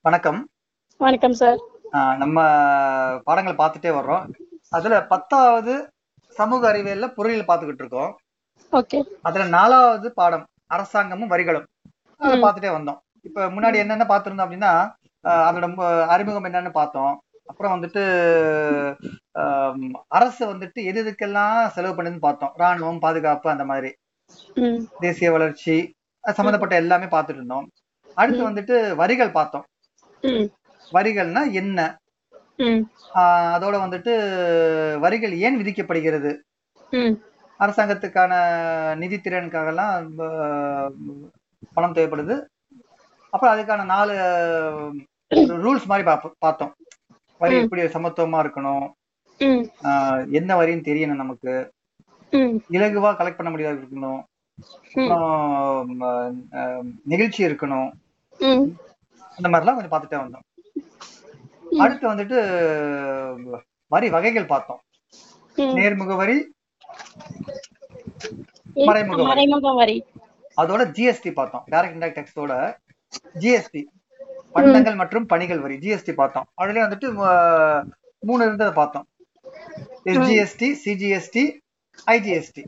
வணக்கம். வணக்கம் சார். நம்ம பாடங்கள் பார்த்துட்டே வர்றோம். அதுல பத்தாவது சமூக அறிவியல்ல பொறியியல் பார்த்துக்கிட்டு இருக்கோம். ஓகே. அதுல நாலாவது பாடம் அரசாங்கமும் வரிகளும். அதை. பார்த்துட்டே வந்தோம். இப்ப முன்னாடி என்னென்ன பார்த்திருந்தோம் அப்படின்னா அதோட அறிமுகம் என்னன்னு பார்த்தோம். அப்புறம் வந்துட்டு அரசு வந்துட்டு எது எதுக்கெல்லாம் செலவு பண்ணுதுன்னு பார்த்தோம். ராணுவம் பாதுகாப்பு அந்த மாதிரி. தேசிய வளர்ச்சி சம்பந்தப்பட்ட எல்லாமே பார்த்துட்டு இருந்தோம். அடுத்து வந்துட்டு வரிகள் பார்த்தோம். வரிகள்னா என்ன? அதோட வந்துட்டு வரிகள் ஏன் விதிக்கப்படுகிறது? அரசாங்கத்துக்கான நிதி திறனுக்காகலாம் ஆஹ் பணம் தேவைப்படுது. அப்புறம் அதுக்கான நாலு ரூல்ஸ் மாதிரி பார்த்தோம். வரி. எப்படி சமத்துவமா இருக்கணும்? என்ன வரின்னு தெரியணும் நமக்கு. இலகுவா கலெக்ட் பண்ண முடியாது இருக்கணும். நெகிழ்ச்சி இருக்கணும். அந்த மாதிரிலாம் கொஞ்சம் பார்த்துட்டே வந்தோம். அடுத்து வந்துட்டு வரி வகைகள் பார்த்தோம். நேர்முக வரி மறைமுக வரி. அதோட ஜிஎஸ்டி பார்த்தோம். டைரக்ட் இன்டைரக்ட் டேக்ஸோட ஜிஎஸ்டி பண்டங்கள் மற்றும் பணிகள் வரி. ஜிஎஸ்டி பார்த்தோம். அதுலயே வந்துட்டு மூணு இருந்ததை பார்த்தோம். SGST CGST IGST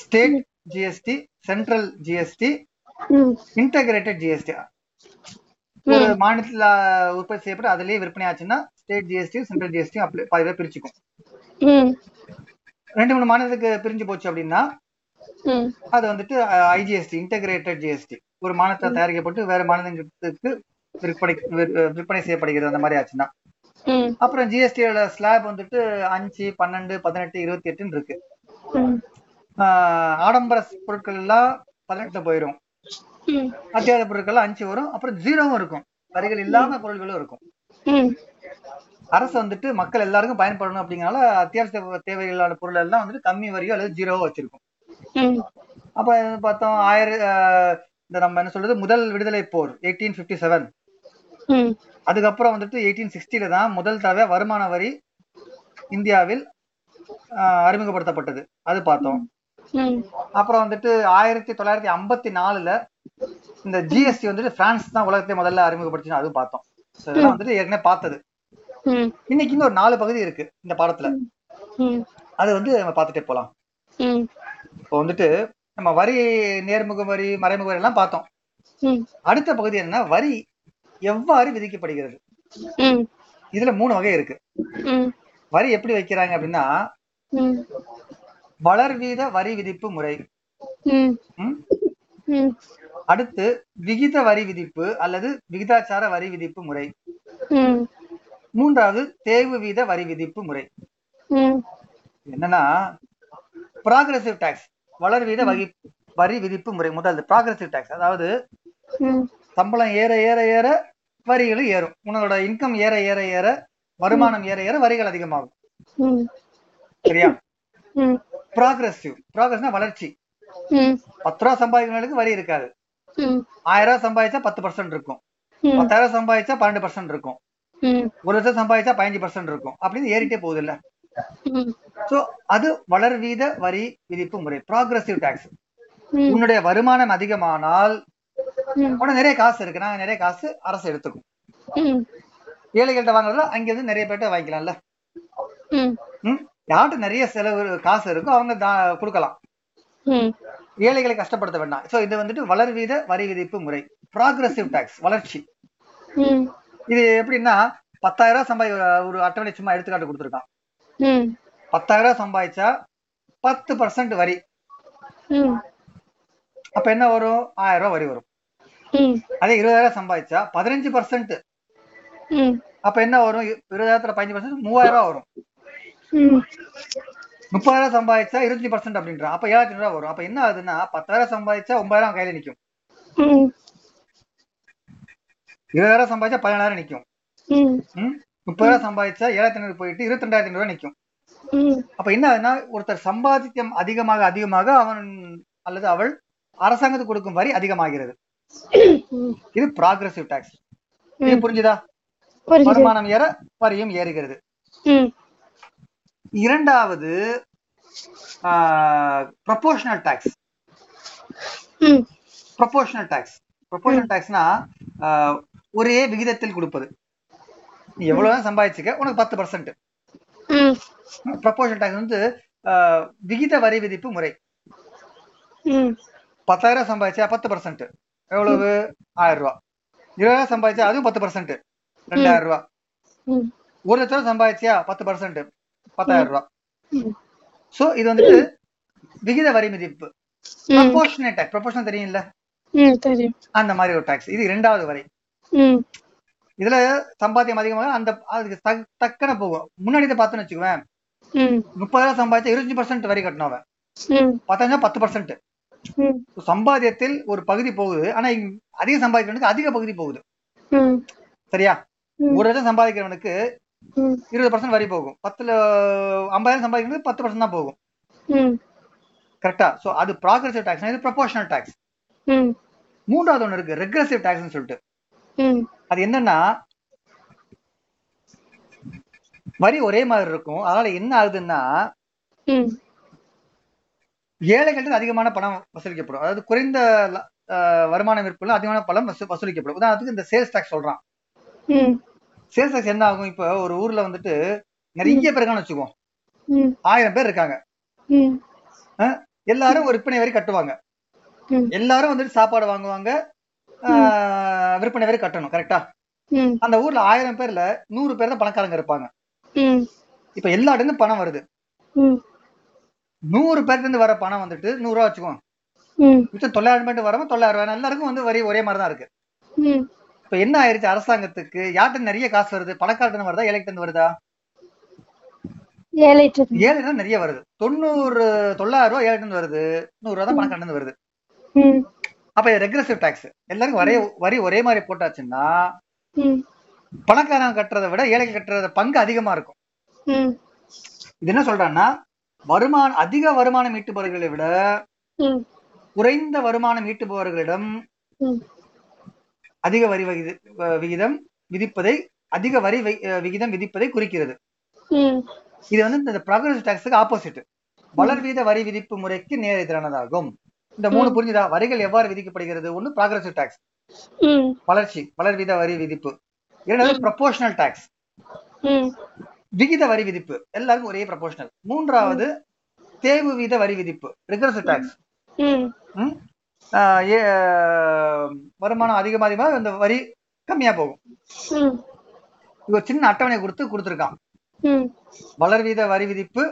state GST central GST integrated GST ஒரு மாநிலத்துல உற்பத்தி செய்யப்பட்டு அதுலயே விற்பனை ஆச்சுன்னா ஸ்டேட் ஜிஎஸ்டி சென்ட்ரல் ஜிஎஸ்டி அப்படி பிரிச்சுக்கும். ரெண்டு மூணு மாநிலத்துக்கு பிரிஞ்சு போச்சு அப்படின்னா அது வந்துட்டு ஐஜிஎஸ்டி இன்டகிரேட்டட் ஜிஎஸ்டி ஒரு மாநிலத்தில் தயாரிக்கப்பட்டு வேற மாநிலங்களுக்கு விற்பனை விற்- விற்பனை செய்யப்படுகிறது அந்த மாதிரி ஆச்சுன்னா. அப்புறம் ஜிஎஸ்டியோட ஸ்லாப் வந்துட்டு அஞ்சு பன்னெண்டு பதினெட்டு இருபத்தி எட்டுன்னு இருக்கு. ஆடம்பர பொருட்கள் எல்லாம் பதினெட்டு போயிடும் அத்தியாவசிய பொருட்கள் அஞ்சு வரும் அப்புறம் ஜீரோவும் இருக்கும். வரிகள் இல்லாத பொருட்களும் இருக்கும். அரசு வந்துட்டு மக்கள் எல்லாருக்கும் பயன்படணும் அப்படிங்கறனால அத்தியாவசிய தேவைகளான பொருள் எல்லாம் வந்துட்டு கம்மி வரியோ அல்லது ஜீரோவோ வச்சிருக்கும். அப்ப பார்த்தோம் ஆயிரம் இந்த நம்ம என்ன சொல்றது முதல் விடுதலை போர் எயிட்டீன் பிப்டி செவன் அதுக்கப்புறம் வந்துட்டு எயிட்டீன் சிக்ஸ்டில தான் முதல் தடவை வருமான வரி இந்தியாவில் அறிமுகப்படுத்தப்பட்டது. அது பார்த்தோம். அப்புறம் வந்துட்டு ஆயிரத்தி தொள்ளாயிரத்தி ஐம்பத்தி நாலுல இந்த ஜிஎஸ்டி வந்துட்டு பிரான்ஸ் தான் உலகத்தை முதல்ல அறிமுகப்படுத்தினு அதுவும் பார்த்தோம். இதெல்லாம் வந்துட்டு ஏற்கனவே பார்த்தது. இன்னைக்கு இன்னும் ஒரு நாலு பகுதி இருக்கு இந்த பாடத்துல. அது வந்து நம்ம பார்த்துட்டே போலாம். இப்போ வந்துட்டு நம்ம வரி நேர்முக வரி மறைமுக வரி எல்லாம் பார்த்தோம். அடுத்த பகுதி என்னன்னா வரி எவ்வாறு விதிக்கப்படுகிறது? இதுல மூணு வகை இருக்கு. வரி எப்படி வைக்கிறாங்க அப்படின்னா வளர்வீத வரி விதிப்பு முறை. அடுத்து விகித வரி விதிப்பு அல்லது விகிதாச்சார வரி விதிப்பு முறை. மூன்றாவது தேர்வு வீத வரி விதிப்பு முறை. என்னன்னா ப்ராகிரசிவ் டாக்ஸ் வளர்வீத வகி வரி விதிப்பு முறை முதல் ப்ராகிரசிவ் டாக்ஸ் அதாவது சம்பளம் ஏற ஏற ஏற வரிகளும் ஏறும். உன்னோட இன்கம் ஏற ஏற ஏற வருமானம் ஏற ஏற வரிகள் அதிகமாகும். சரியா? ம். ப்ராகிரசிவ் ப்ராகிரஸ்னா வளர்ச்சி. பத்து ரூபா சம்பாதிக்கிறவங்களுக்கு வரி இருக்காது. ஆயிரம் ரூபாய் சம்பாதிச்சா பத்து பர்சன்ட் இருக்கும். பத்தாயிரம் சம்பாதிச்சா பன்னெண்டு பர்சன்ட் இருக்கும். ஒரு லட்சம் சம்பாதிச்சா பதினஞ்சு பர்சன்ட் இருக்கும். அப்படின்னு ஏறிட்டே போகுது இல்ல சோ அது வளர்வீத வரி விதிப்பு முறை ப்ராகிரசிவ் டாக்ஸ் உன்னுடைய வருமானம் அதிகமானால் உனக்கு நிறைய காசு இருக்கு. நாங்க நிறைய காசு அரசு எடுத்துக்கும். ஏழைகள்கிட்ட வாங்குறதுல அங்க இருந்து நிறைய பேர்ட்ட வாங்கிக்கலாம்ல. யார்கிட்ட நிறைய செலவு காசு இருக்கோ அவங்க கொடுக்கலாம். ஏழைகளை கஷ்டப்படுத்த வேண்டாம். சோ இது வந்துட்டு வளர்வீத வரி விதிப்பு முறை. ப்ராகிரசிவ் டாக்ஸ் வளர்ச்சி. இது எப்படின்னா பத்தாயிரம் ரூபாய் சம்பாதி ஒரு அட்டவணை சும்மா எடுத்துக்காட்டு கொடுத்துருக்கான். பத்தாயிரம் ரூபாய் சம்பாதிச்சா பத்து பர்சன்ட் வரி. அப்ப என்ன வரும்? ஆயிரம் ரூபாய் வரி வரும். அதே இருபதாயிரம் சம்பாதிச்சா பதினஞ்சு பர்சன்ட் அப்ப என்ன வரும்? இருபதாயிரத்துல பதினஞ்சு பர்சன்ட் மூவாயிரம் ரூபாய் வரும். முப்பதாயிரம் சம்பாதிச்சா இருபத்தஞ்சு பர்சன்ட் அப்படின்றான் அப்ப ஏழாயிரத்தி ரூபாய் வரும். அப்ப என்ன ஆகுதுன்னா பத்தாயிரம் சம்பாதிச்சா ஒன்பதாயிரம் கையில நிக்கும். இருபதாயிரம் சம்பாதிச்சா பதினாயிரம் நிக்கும்? முப்பதாயிரம் சம்பாதிச்சா ஏழாயிரத்தி ஐநூறு போயிட்டு இருபத்தி ரெண்டாயிரத்தி ஐநூறு நிக்கும். அப்ப என்ன ஆகுதுன்னா ஒருத்தர் சம்பாதிக்கம் அதிகமாக அதிகமாக அவன் அல்லது அவள் அரசாங்கத்துக்கு கொடுக்கும் வரி அதிகமாகிறது. இது ப்ராகிரசிவ் டாக்ஸ் இது புரிஞ்சுதா? வருமானம் ஏற வரியும் ஏறுகிறது. இரண்டாவது proportional tax proportional tax proportional டாக்ஸ்னா ஒரே விகிதத்தில் கொடுப்பது. நீ எவ்வளவு சம்பாதிச்சுக்க உனக்கு பத்து பர்சன்ட் ப்ரொபோஷனல் டாக்ஸ் வந்து விகித வரி விதிப்பு முறை. பத்தாயிரம் சம்பாதிச்சா பத்து பர்சன்ட் எவ்வளவு? ஆயிரம் ரூபாய் இருபதாயிரம் சம்பாதிச்சா அதுவும் பத்து பர்சன்ட் ரெண்டாயிரம் ரூபாய் ம். ஒரு லட்சம் ரூபாய் சம்பாதிச்சியா? பத்து பர்சன்ட் பத்தாயிரம் ரூபாய் சோ இது வந்துட்டு விகித வரி விதிப்பு ம். ப்ரொபோஷனல் டாக்ஸ் ப்ரொபோஷனல் தெரியும்ல? அந்த மாதிரி ஒரு டாக்ஸ் இது இரண்டாவது வரை. இதுல சம்பாத்தியம் அதிகமாக அந்த அதுக்கு தக்- தக்கன போகும். முன்னாடி இதை பார்த்தோன்னு வச்சுக்குவேன். முப்பதாயிரம் சம்பாதிச்சா இருபத்தஞ்சு பர்சன்ட் வரி ம். பத்தாயிரம் பத்து பர்சன்ட் சம்பாத்தியத்தில் ஒரு பகுதி போகுது. ஆனா அதிக சம்பாதிக்கிறவனுக்கு அதிக பகுதி போகுது. சரியா. ஒரு லட்சம் சம்பாதிக்கிறவனுக்கு இருபது பர்சன்ட் வரி போகும். பத்துல ஐம்பதாயிரம் சம்பாதிக்கிறது பத்து பர்சன்ட் தான் போகும். கரெக்டா சோ அது ப்ராக்ரசிவ் டாக்ஸ் இது ப்ரொபோஷனல் டாக்ஸ் மூன்றாவது ஒண்ணு இருக்கு ரெக்ரெசிவ் டாக்ஸ்னு சொல்லிட்டு. அது என்னன்னா வரி ஒரே மாதிரி இருக்கும். அதனால என்ன ஆகுதுன்னா ம். ஏழைகள்ட்ட அதிகமான பணம் வசூலிக்கப்படும். அதாவது குறைந்த வருமானம் இருப்பில் அதிகமான பணம் வசூ- வசூலிக்கப்படும். உதாரணத்துக்கு இந்த சேல்ஸ் டாக்ஸ் சொல்றான். சேல்ஸ் டாக்ஸ் என்ன ஆகும் இப்போ ஒரு ஊர்ல வந்துட்டு நிறைய பேர் இருக்கான்னு வச்சுக்கோ ம். ஆயிரம் பேர் இருக்காங்க. எல்லாரும் ஒரு விற்பனை வரி கட்டுவாங்க. எல்லாரும் வந்துட்டு சாப்பாடு வாங்குவாங்க. விற்பனை வரி கட்டணும் கரெக்டா அந்த ஊர்ல ஆயிரம் பேர்ல நூறு பேர் தான் பணக்காரங்க இருப்பாங்க. இப்ப எல்லா இடத்துல பணம் வருது. நூறு பேர்ல இருந்து வர பணம் வந்துட்டு நூறு ரூபா வச்சுக்கோ மிச்சம் தொள்ளாயிரம் பேர் வரவங்க தொள்ளாயிரம் ரூபாய் எல்லாருக்கும் வந்து வரி ஒரே மாதிரி தான் இருக்கு இப்ப என்ன ஆயிருச்சு அரசாங்கத்துக்கு? யார்கிட்ட நிறைய காசு வருது? பணக்காரட்டு வருதா? ஏழைகிட்ட வருதா? ஏழைட்டு ஏழை தான் நிறைய வருது. தொண்ணூறு தொள்ளாயிரம் ரூபாய் இருந்து வருது. நூறு ரூபா தான் பணக்காரட்டு வருது. அப்ப இது ரெக்ரெசிவ் டாக்ஸ் எல்லாருக்கும் வரைய வரி ஒரே மாதிரி போட்டாச்சுன்னா பணக்காரன் கட்டுறதை விட ஏழைக்கு கட்டுறத பங்கு அதிகமா இருக்கும். இது என்ன சொல்றான்னா வருமானம் அதிக வருமானம் ஈட்டுபவர்களை விட குறைந்த வருமானம் ஈட்டுபவர்களிடம் அதிக வரி விகிதம் விதிப்பதை அதிக வரி விகிதம் விதிப்பதை குறிக்கிறது. இது வந்து இந்த ப்ராக்ரசிவ் டாக்ஸுக்கு ஆப்போசிட் வளர் வீத வரி விதிப்பு முறைக்கு நேர் எதிரானதாகும். இந்த மூணு புரிஞ்சுதா? வரிகள் எவ்வாறு விதிக்கப்படுகிறது? ஒண்ணு ப்ராக்ரசிவ் டாக்ஸ் வளர்ச்சி வளர் வீத வரி விதிப்பு. இரண்டாவது ப்ரொபோஷனல் டாக்ஸ் விகித வரி விதிப்பு. எல்லாருக்கும் ஒரே ப்ரொபோஷனல் மூன்றாவது தேவு வீத வரி விதிப்பு. ரிகரசிவ் டாக்ஸ் ம் வருமானம் அதிகமா அதிகமா இந்த வரி கம்மியா போகும். ஒரு சின்ன அட்டவணை கொடுத்து கொடுத்துருக்கான். வளர் வீத வரி விதிப்பு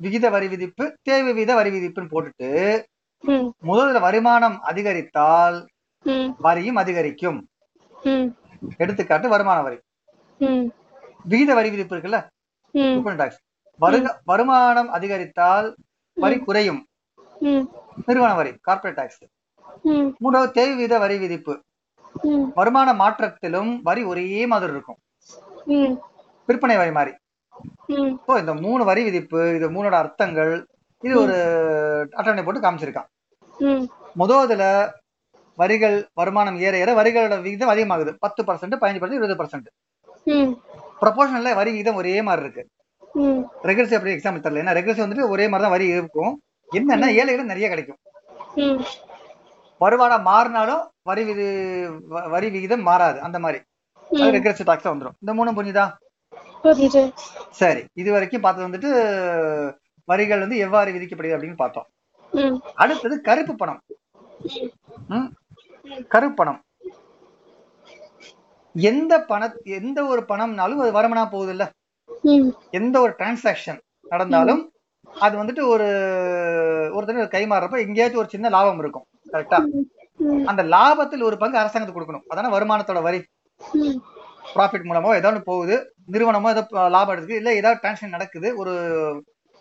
விகித வரி விதிப்பு தேவை வீத வரி விதிப்புன்னு போட்டுட்டு முதல்ல வருமானம் அதிகரித்தால் வரியும் அதிகரிக்கும். எடுத்துக்காட்டு வருமான வரி. விகித வரி விதிப்பு இருக்குல்ல? வருமானம் அதிகரித்தால் வரி குறையும். நிறுவன வரி கார்ப்பரேட் டாக்ஸ் ம். மூன்றாவது தேவை வீத வரி விதிப்பு. வருமான மாற்றத்திலும் வரி ஒரே மாதிரி இருக்கும். விற்பனை வரி மாதிரி ஸோ இந்த மூணு வரி விதிப்பு இது மூணோட அர்த்தங்கள் இது ஒரு அட்டவணை போட்டு காமிச்சிருக்கான். முதல்ல வரிகள் வருமானம் ஏற ஏற வரிகளோட விகிதம் அதிகமாகுது. பத்து பர்சன்ட் பதினஞ்சு பர்சன்ட் இருபது பர்சன்ட் ப்ரொபோஷனல்ல வரி விகிதம் ஒரே மாதிரி இருக்கு. ம். ரெகுலர்ஸ் அப்படி எக்ஸாம்பிள் தரல. ஏன்னா ரெகுலர்ஸ் வந்துட்டு ஒரே மாதிரி தான் வரி இருக்கும். என்னன்னா ஏழைகள் நிறைய கிடைக்கும். வருமானம் மாறினாலும் வரி விதி வரி விகிதம் மாறாது. அந்த மாதிரி. ரெகுலர் டாக்ஸ் வந்துடும் இந்த மூணும் புரிஞ்சுதா? சரி. இது வரைக்கும் பார்த்தது வந்துட்டு வரிகள் வந்து எவ்வாறு விதிக்கப்படுது அப்படின்னு பார்த்தோம். அடுத்தது கருப்பு பணம்? கருப்பு பணம். எந்த பண எந்த ஒரு பணம்னாலும் அது வருமானா போகுது இல்ல? எந்த ஒரு டிரான்சாக்ஷன் நடந்தாலும் அது வந்துட்டு ஒரு ஒருத்தர் ஒரு கை மாறுறப்ப எங்கேயாச்சும் ஒரு சின்ன லாபம் இருக்கும். கரெக்டா அந்த லாபத்தில் ஒரு பங்கு அரசாங்கத்துக்கு கொடுக்கணும். அதான வருமானத்தோட வரி? ப்ராஃபிட் மூலமோ ஏதோ ஒன்று போகுது நிறுவனமோ ஏதோ லாபம் எடுக்குது இல்ல ஏதாவது டிரான்சாக்ஷன் நடக்குது ஒரு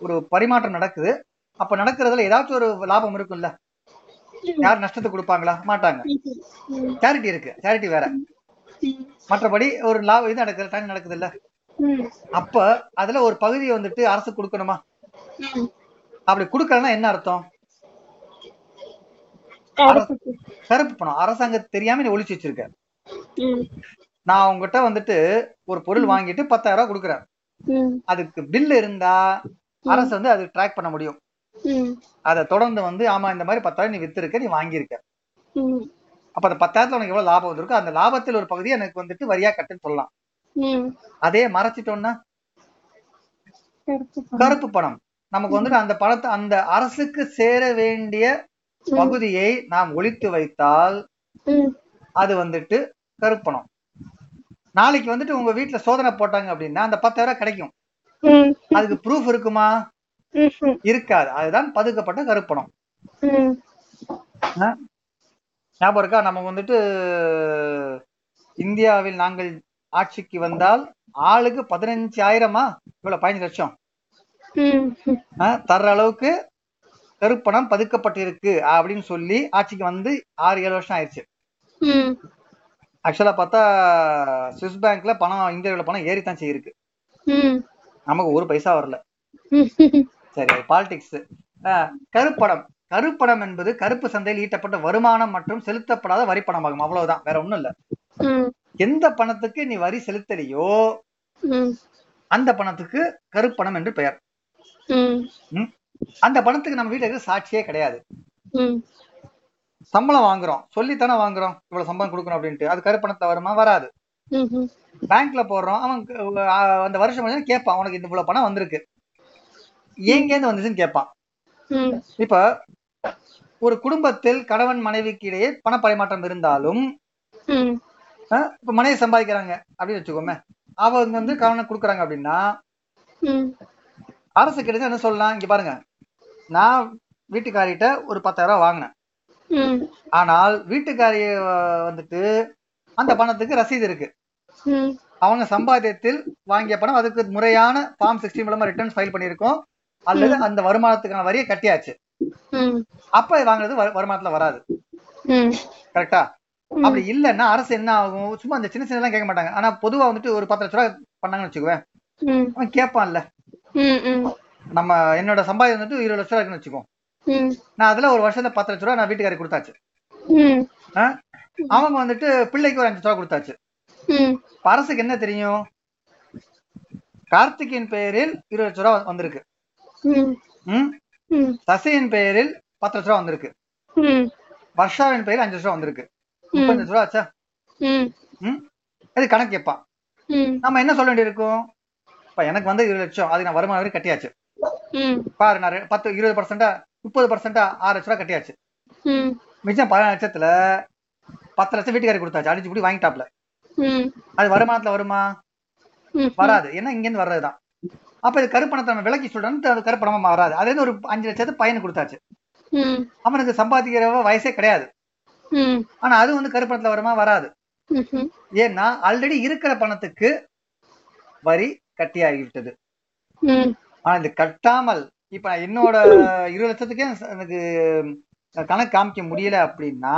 ஒரு பரிமாற்றம் நடக்குது அப்ப நடக்கிறதுல ஏதாச்சும் ஒரு லாபம் இருக்கும்ல? யார் நஷ்டத்தை கொடுப்பாங்களா? மாட்டாங்க. சேரிட்டி இருக்கு. சேரிட்டி வேற. மற்றபடி ஒரு லாபம் இது நடக்குது டைம் நடக்குது இல்ல அப்ப அதுல ஒரு பகுதியை வந்துட்டு அரசு கொடுக்கணுமா? அப்படி கொடுக்கலன்னா என்ன அர்த்தம்? கருப்பு கருப்பு பணம் அரசாங்கத்துக்கு தெரியாம நீ ஒளிச்சு வச்சிருக்க. நான் உங்ககிட்ட வந்துட்டு ஒரு பொருள் வாங்கிட்டு பத்தாயிரம் ரூபாய் கொடுக்குறேன். அதுக்கு பில் இருந்தா அரசு வந்து அது ட்ராக் பண்ண முடியும். அதை தொடர்ந்து வந்து ஆமா இந்த மாதிரி பத்தாயிரம் நீ வித்திருக்க நீ வாங்கியிருக்க. அப்ப அந்த பத்தாயிரத்துல உனக்கு எவ்வளவு லாபம் வந்திருக்கோ அந்த லாபத்தில் ஒரு பகுதி எனக்கு வந்துட்டு வரியா கட்டுன்னு சொல்லலாம். அதே மறைச்சிட்டோம்னா. கருப்பு பணம். நமக்கு வந்துட்டு அந்த பணத்தை அந்த அரசுக்கு சேர வேண்டிய பகுதியை நாம் ஒழித்து வைத்தால் அது வந்துட்டு கருப்பணம். நாளைக்கு வந்துட்டு உங்க வீட்டுல சோதனை போட்டாங்க அப்படின்னா அந்த பத்தாயிரம் கிடைக்கும். அதுக்கு ப்ரூஃப் இருக்குமா? இருக்காது. அதுதான் பதுக்கப்பட்ட கருப்பணம். ஞாபகம் இருக்கா? நம்ம வந்துட்டு இந்தியாவில் நாங்கள் ஆட்சிக்கு வந்தால் ஆளுக்கு பதினஞ்சாயிரமா? இவ்வளவு பதினஞ்சு லட்சம். தர்ற அளவுக்கு கருப்பணம் பதுக்கப்பட்டிருக்கு அப்படின்னு சொல்லி ஆட்சிக்கு வந்து ஆறு ஏழு வருஷம் ஆயிடுச்சு. ஆக்சுவலா பார்த்தா சுவிஸ் பேங்க்ல பணம் இந்தியாவில் பணம் ஏறித்தான் செய்யிருக்கு. நமக்கு ஒரு பைசா வரல. சரி பாலிடிக்ஸ் கருப்பணம். கருப்பணம் என்பது கருப்பு சந்தையில் ஈட்டப்பட்ட வருமானம் மற்றும் செலுத்தப்படாத வரி பணமாகும் அவ்வளவுதான். வேற ஒண்ணும் இல்ல. எந்த பணத்துக்கு நீ வரி செலுத்தலையோ அந்த பணத்துக்கு கருப்பணம் என்று பெயர்? அந்த பணத்துக்கு நம்ம வீட்டுல இருக்க சாட்சியே கிடையாது. சம்பளம் வாங்குறோம். சொல்லித்தானே வாங்குறோம். இவ்வளவு சம்பளம் கொடுக்கணும் அப்படின்ட்டு. அது கருப்பணத்துல வருமா? வராது. பேங்க்ல போடுறோம். அவன் அந்த வருஷம் கேட்பான். உனக்கு இந்த இவ்வளவு பணம் வந்திருக்கு. எங்கேருந்து வந்துச்சுன்னு கேட்பான். இப்ப ஒரு குடும்பத்தில் கணவன் மனைவிக்கு இடையே பண பரிமாற்றம் இருந்தாலும் இப்ப மனைவி சம்பாதிக்கிறாங்க அப்படின்னு வச்சுக்கோமே. அவங்க வந்து கணவனுக்கு கொடுக்குறாங்க அப்படின்னா அரசு கிட்ட என்ன சொல்லலாம்? இங்க பாருங்க. நான் வீட்டுக்காரிட்ட ஒரு பத்தாயிரம் வாங்கினேன். ஆனால் வீட்டுக்காரிய அஹ், வந்துட்டு அந்த பணத்துக்கு ரசீது இருக்கு. அவங்க சம்பாத்தியத்தில் வாங்கிய பணம் அதுக்கு முறையான ஃபார்ம் சிக்ஸ்டீன் மூலமா ரிட்டர்ன் ஃபைல் பண்ணியிருக்கோம். அல்லது அந்த வருமானத்துக்கான வரியை கட்டியாச்சு. அப்ப வாங்குறது வரு- வருமானத்துல வராது. கரெக்டா? அப்படி இல்லைன்னா அரசு என்ன ஆகும்? சும்மா அந்த சின்ன சின்னதெல்லாம் கேட்க மாட்டாங்க. ஆனா பொதுவா வந்துட்டு ஒரு பத்து லட்ச ரூபாய் பண்ணாங்கன்னு வச்சுக்குவேன். அவன் கேட்பான்ல. ம். நம்ம என்னோட சம்பாதியம் வந்துட்டு இருபது லட்ச ரூபா இருக்குன்னு வச்சுக்கோ. நான் அதுல ஒரு வருஷத்துல பத்து லட்ச ரூபா நான் வீட்டுக்காரி கொடுத்தாச்சு? அவங்க வந்துட்டு பிள்ளைக்கு ஒரு அஞ்சு ரூபா கொடுத்தாச்சு. அரசுக்கு என்ன தெரியும்? கார்த்திகின் பெயரில் இருபது லட்ச ரூபா வந்திருக்கு. சசியின் பெயரில் பத்து லட்ச ரூபா வந்திருக்கு. வர்ஷாவின் பெயரில் அஞ்சு லட்ச ரூபா வந்திருக்கு. முப்பத்தஞ்சு லட்ச ரூபா ஆச்சா? அது கணக்கு கேட்பான். நம்ம என்ன சொல்ல வேண்டியிருக்கும்? இப்ப எனக்கு வந்து இருபது லட்சம். அதுக்கு நான் வருமானம் வரைக்கும் கட்டியாச்சு. பாரு நான் பத்து இருபது பர்சன்டா முப்பது பர்சன்டா ஆறு லட்ச ரூபா கட்டியாச்சு. மிச்சம் பதினாறு லட்சத்துல பத்து லட்சம் வீட்டுக்காரி கொடுத்தாச்சு. அடிச்சு இப்படி வாங்கிட்டாப்ல அது வருமானத்துல வருமா? வராது. ஏன்னா இங்க இருந்து வர்றதுதான். அப்ப இது கருப்பணத்தை நம்ம விலக்கி சொல்றோம்னு அது கருப்பணமா வராது அதுல இருந்து ஒரு அஞ்சு லட்சத்தை பையனுக்கு கொடுத்தாச்சு. அவனுக்கு சம்பாதிக்கிற வயசே கிடையாது. ஆனா அது வந்து கருப்பணத்துல வருமா? வராது. ஏன்னா ஆல்ரெடி இருக்கிற பணத்துக்கு வரி கட்டியாகிவிட்டது. ஆனா இது கட்டாமல் இப்ப நான் என்னோட இருபது லட்சத்துக்கே எனக்கு கணக்கு காமிக்க முடியல அப்படின்னா